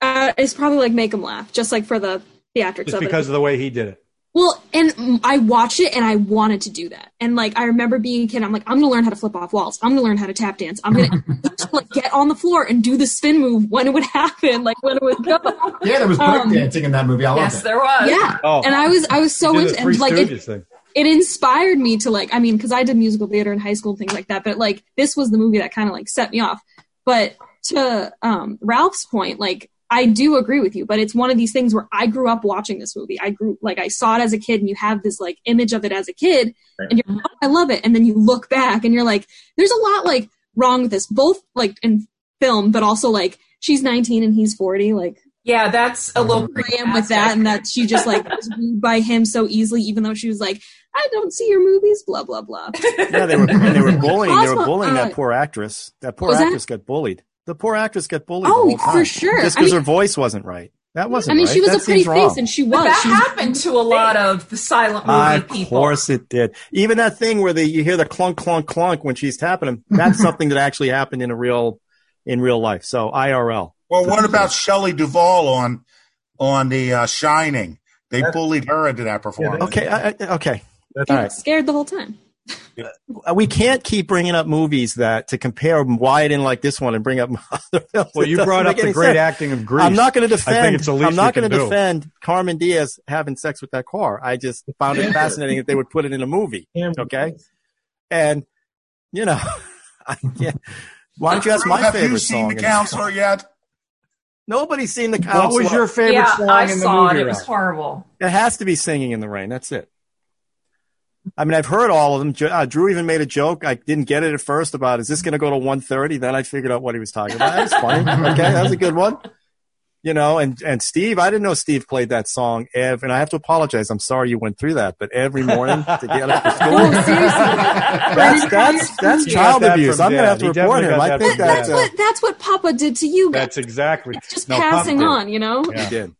uh, is probably like "Make "Make 'Em Laugh," just like for the theatrics just because of the way he did it. Well, and I watched it and I wanted to do that. And like I remember being a kid, I'm like, I'm gonna learn how to flip off walls. I'm gonna learn how to tap dance. I'm gonna [laughs] like get on the floor and do the spin move when it would happen, like when it would go. [laughs] Yeah, there was Um, breakdancing in that movie. I loved yes, it. there was. Yeah, Oh. and I was I was so into and like it, thing. it inspired me to like I mean because I did musical theater in high school and things like that but like this was the movie that kind of like set me off but to um Ralph's point like I do agree with you but it's one of these things where I grew up watching this movie I grew like I saw it as a kid and you have this like image of it as a kid and you're like, oh, I love it and then you look back and you're like there's a lot like wrong with this both like in film but also like she's 19 and he's 40. Like Yeah, that's a little I am with that, and that she just like was wooed by him so easily, even though she was like, I don't see your movies, blah blah blah. Yeah, they were they were [laughs] bullying. They were bullying uh, that poor actress. That poor was that- actress got bullied. The poor actress got bullied. Oh, the whole time. for sure. Just I because mean- her voice wasn't right. That wasn't. I mean, right. she was That a pretty seems wrong. face, and she But was. that She was- happened to a lot of the silent movie Of people. course it did. Even that thing where they, you hear the clunk, clunk, clunk when she's tapping him. That's [laughs] something that actually happened in a real, in real life. So IRL. Well, what about Shelley Duvall on on the uh, Shining? They bullied her into that performance. Okay. I, I- okay. All right. scared the whole time. [laughs] We can't keep bringing up movies that to compare why I didn't like this one and bring up [laughs] other films. Well, you brought up the great sense. acting of Grease. I'm not going to I think defend. it's the least I'm not going to defend Cameron Diaz having sex with that car. I just found it fascinating that they would put it in a movie. Okay, and you know, [laughs] I can't. Why don't you ask my Have favorite you seen song? the in- counselor yet? Nobody's seen the counselor. What was your favorite yeah, song I in the saw movie? it. It was horrible. It has to be "Singing in the Rain." That's it. I mean, I've heard all of them. Uh, Drew even made a joke. I didn't get it at first about is this going to go to 130? Then I figured out what he was talking about. That was funny. [laughs] Okay, that was a good one. You know, and and Steve, I didn't know Steve played that song. Ev, and I have to apologize. I'm sorry you went through that, but every morning to get up to school, [laughs] Oh, that's that's that's child that abuse. from I'm gonna have to report him. got I think that's What, that's what Papa did to you guys. That's exactly. Just No, Papa passing did. on, you know. he did.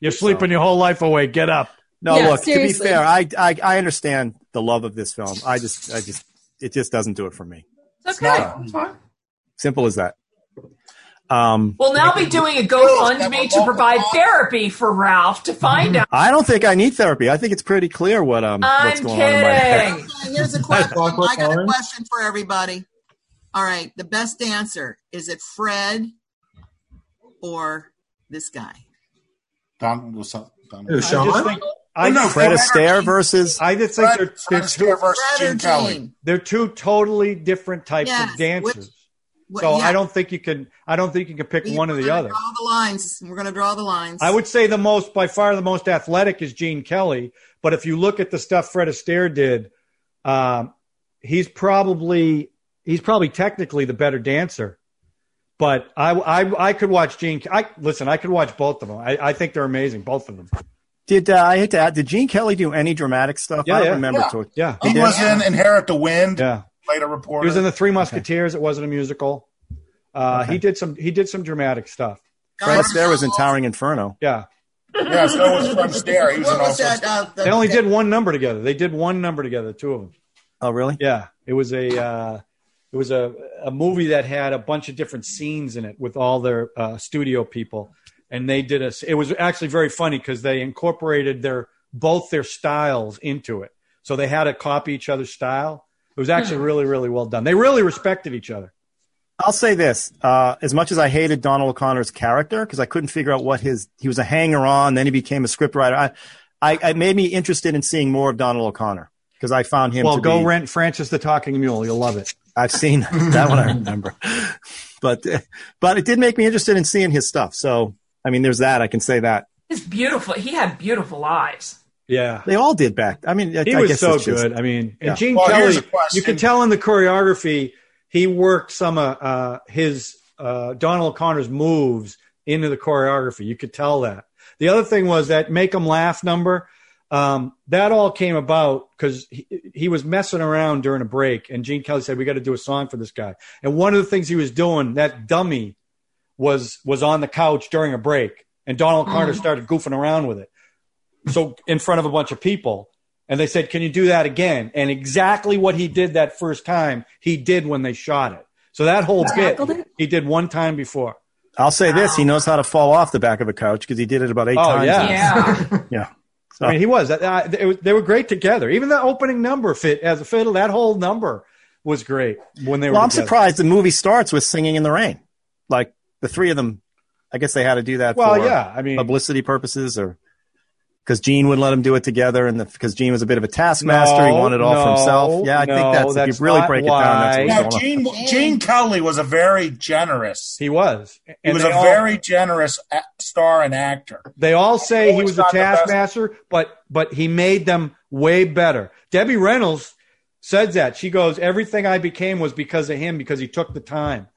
You're sleeping your whole life away. Get up. No, Yeah, look. seriously. To be fair, I, I I understand the love of this film. I just I just it just doesn't do it for me. It's okay. Simple as that. Um, We'll now be doing a GoFundMe to provide therapy for Ralph to find out. I don't think I need therapy. I think it's pretty clear what um what's I'm going on in my head. kidding. Okay, Here's a question. I got a question for everybody. All right, the best dancer is it Fred or this guy? Don, what's up? Don? Who, I Sean? Just think I, no, Fred Fred Astaire versus I just think Fred, they're, Fred they're, two, versus Gene Kelly. They're two totally different types Yes, of dancers. What- so yeah, I don't think you can. I don't think you can pick we- one or the other. Draw the lines. We're going to draw the lines. I would say the most, by far, the most athletic is Gene Kelly. But if you look at the stuff Fred Astaire did, um, he's probably he's probably technically the better dancer. But I, I, I could watch Gene. I listen. I could watch both of them. I, I think they're amazing, both of them. Did uh, I hate to add? Did Gene Kelly do any dramatic stuff? Yeah, I don't yeah. remember. Yeah. To, Yeah, He did? was in Inherit the Wind. yeah. Played a He was in the Three Musketeers. It wasn't a musical. Uh, Okay. He did some. He did some dramatic stuff. Fred Astaire was in Towering Inferno. Yeah, yeah, so was Fred Astaire. He was in What was also. that? Uh, the, they only did one number together. They did one number together, two of them. Oh, really? Yeah, it was a uh, it was a a movie that had a bunch of different scenes in it with all their uh, studio people, and they did a. It was actually very funny because they incorporated their both their styles into it, so they had to copy each other's style. It was actually really really well done. They really respected each other. I'll say this: uh, as much as I hated Donald O'Connor's character because I couldn't figure out what his he was a hanger on, then he became a scriptwriter. I, I, it made me interested in seeing more of Donald O'Connor because I found him. well, to go be, rent Francis the Talking Mule. You'll love it. I've seen [laughs] that one. I remember, [laughs] but but it did make me interested in seeing his stuff. So I mean, there's that. I can say that He's beautiful. He had beautiful eyes. Yeah. they all did back. I mean, I, he I was guess so it's just- good. I mean, and Yeah. Gene Well, Kelly, you can tell in the choreography, he worked some of uh, his uh, Donald O'Connor's moves into the choreography. You could tell that. The other thing was that make "Make 'Em Laugh" number. Um, that all came about because he, he was messing around during a break, and Gene Kelly said, "We got to do a song for this guy." And one of the things he was doing, that dummy, was was on the couch during a break, and Donald Carter started goofing around with it so in front of a bunch of people and they said can you do that again and exactly what he did that first time he did when they shot it so that whole bit he did one time before I'll say this: he knows how to fall off the back of a couch because he did it about eight Oh, times. yeah. Yeah. [laughs] yeah. i mean he was uh, they, they were great together even the opening number fit as a fiddle that whole number was great when they were Well, I'm together. surprised the movie starts with singing in the rain. Like the three of them, I guess they had to do that well for yeah i mean publicity purposes or because Gene wouldn't let them do it together and because Gene was a bit of a taskmaster. he wanted it all for himself. Yeah, I no, think that's, that's if you really not break it down, that's why. what's Now, on. Gene, Gene Kelly was a very generous. he was He was a all- very generous a- star and actor. They all say he was a not the best. taskmaster, but but he made them way better. Debbie Reynolds said that. She goes, "Everything I became was because of him because he took the time."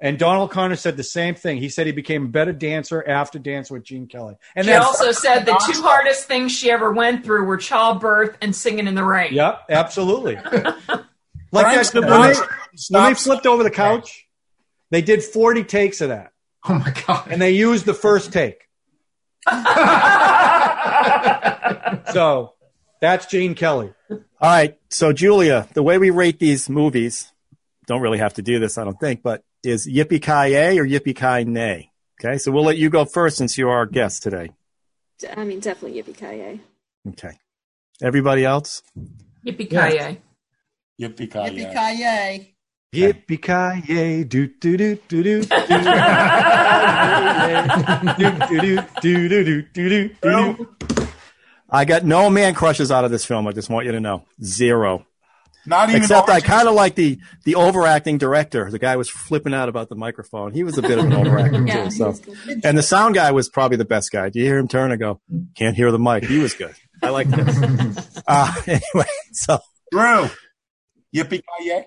And Donald Connor said the same thing. He said he became a better dancer after dancing with Gene Kelly. And she also said the two hardest things she ever went through were childbirth and singing in the rain. Yep, absolutely. [laughs] like Frank that, Sinatra when, they, when they flipped over the couch, they did 40 takes of that. Oh my god! And they used the first take. [laughs] so that's Gene Kelly. All right. So, Julia, the way we rate these movies, don't really have to do this, I don't think, but is yippee ki yay or yippee ki nay? Okay, so we'll let you go first since you are our guest today. I mean, definitely yippee ki yay. Okay. Everybody else? Yippee ki yay. Yippee ki yay. Yippee ki yay. Do do do do do do. Do do do do do do do. I got no man crushes out of this film. I just want you to know zero. Not even Except I kind of like the the overacting director. The guy was flipping out about the microphone. He was a bit of an [laughs] overacting Yeah, too. So, and the sound guy was probably the best guy. Do you hear him turn and go? Can't hear the mic. He was good. I like this. [laughs] uh, [laughs] anyway, so Drew. Yippee ki yay.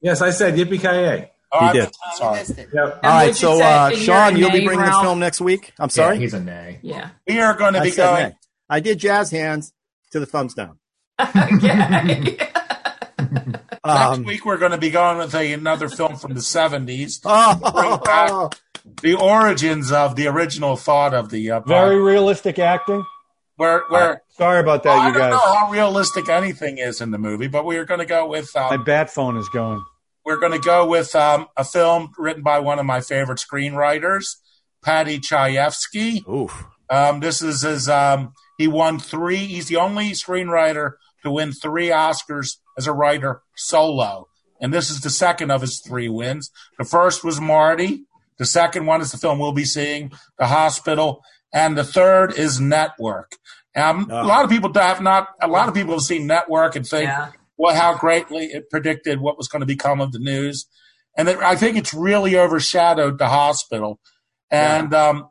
Yes, I said yippee ki yay. Oh, He I did. missed. Sorry. Yep. all what'd right. you So uh, Sean, you'll be nay, bringing the Ralph? film next week. I'm Yeah, sorry. he's a nay. Yeah. We are going to be going. nay. I did jazz hands to the thumbs down. Okay. Um, Next week we're going to be going with a, another film from the seventies. [laughs] oh, back the origins of the original thought of the uh, Very realistic acting. where where Sorry about that, well, I you don't guys. know how realistic anything is in the movie, but we are going to go with My um, bat phone is going. we're going to go with um, a film written by one of my favorite screenwriters, Paddy Chayefsky. Oof. Um, this is his. Um, he won three. He's the only screenwriter to win three Oscars as a writer solo, and this is the second of his three wins. The first was Marty. The second one is the film we'll be seeing, The Hospital, and the third is Network. Um, Oh. A lot of people have not. A lot of people have seen Network and think, Yeah. well, how greatly it predicted what was going to become of the news, and it, I think it's really overshadowed The Hospital. And um,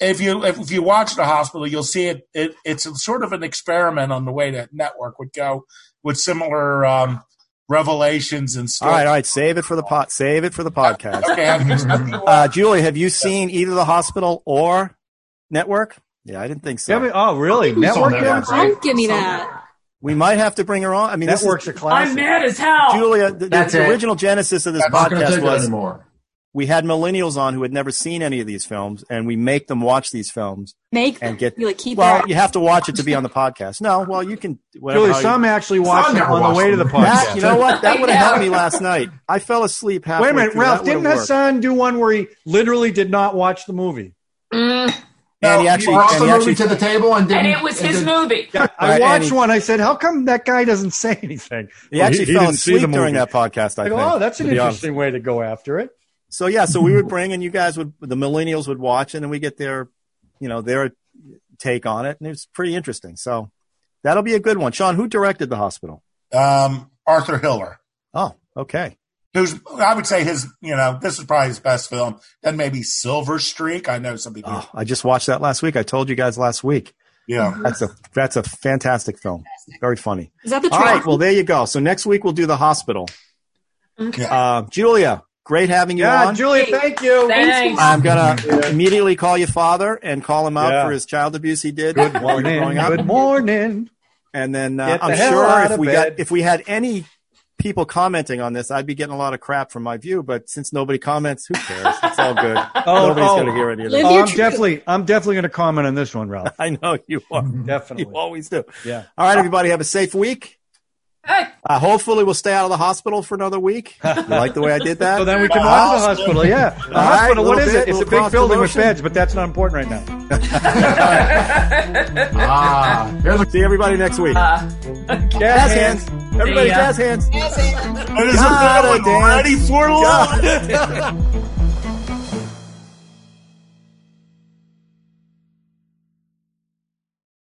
if you if, if you watch the hospital, you'll see it, it. It's sort of an experiment on the way that network would go with similar um, revelations and stuff. stories. right, all right. Save it for the pot. Save it for the podcast. [laughs] Okay, have have you, Uh, Julie, have you seen either the hospital or network? Yeah, I didn't think so. Yeah, I mean, oh, really? Network? Network, right? Don't give me that. we might have to bring her on. I mean, this Network's is, a classic. I'm mad as hell. Julia. The, the- That's the original genesis of this That's Not going to podcast was anymore. We had millennials on who had never seen any of these films, and we make them watch these films Make and get. you like keep well, you have to watch it to be on the podcast. No, well, you can. Whatever, Julie, how you- some actually watched it on the watched way to the podcast. that, you know what? That would have helped me last night. I fell asleep halfway. Wait a minute, through. Ralph. That Didn't would've worked. Hassan do one where he literally did not watch the movie? Mm. And he No, actually, Brought and the he movie actually to the table and didn't. And it was his did- movie. I Right, watched he- one. I said, "How come that guy doesn't say anything?" He actually fell didn't asleep during that podcast. I, I go, think, "Oh, that's an to be honest. interesting way to go after it." So yeah, so we would bring and you guys would the millennials would watch it and we get their you know their take on it and it's pretty interesting. So that'll be a good one. Sean, who directed the hospital? um, Arthur Hiller, Oh, okay. who's I would say his. You know, this is probably his best film. Then maybe Silver Streak. I know some people. Oh, I just watched that last week. I told you guys last week. Yeah. That's a that's a fantastic film. Very funny. Is that the All truth? right, well there you go. So next week we'll do the hospital. Okay. Uh, Julia, great having you Yeah, on. Julia, thank you. Thanks. I'm gonna immediately call your father and call him out Yeah. for his child abuse he did Good while you were morning. growing up. Good morning. And then uh, the I'm hell sure if we bed. got if we had any people commenting on this, I'd be getting a lot of crap from my view. But since nobody comments, who cares? It's all good. [laughs] Oh, Nobody's oh. going to hear any of Live this. Oh, I'm definitely, I'm definitely going to comment on this one, Ralph. [laughs] I know you are. Definitely. You always do. Yeah. All right, everybody, have a safe week. Hey. Uh, hopefully, we'll stay out of the hospital for another week. [laughs] You like the way I did that? So then we can The watch the hospital. hospital. Yeah, the All right, hospital. What little is bit, it? It's a big building with beds, but that's not important right now. [laughs] Ah, here's See everybody next week. Uh, jazz hands. Everybody, ya. jazz hands. It is God a villain damn. ready for love. [laughs]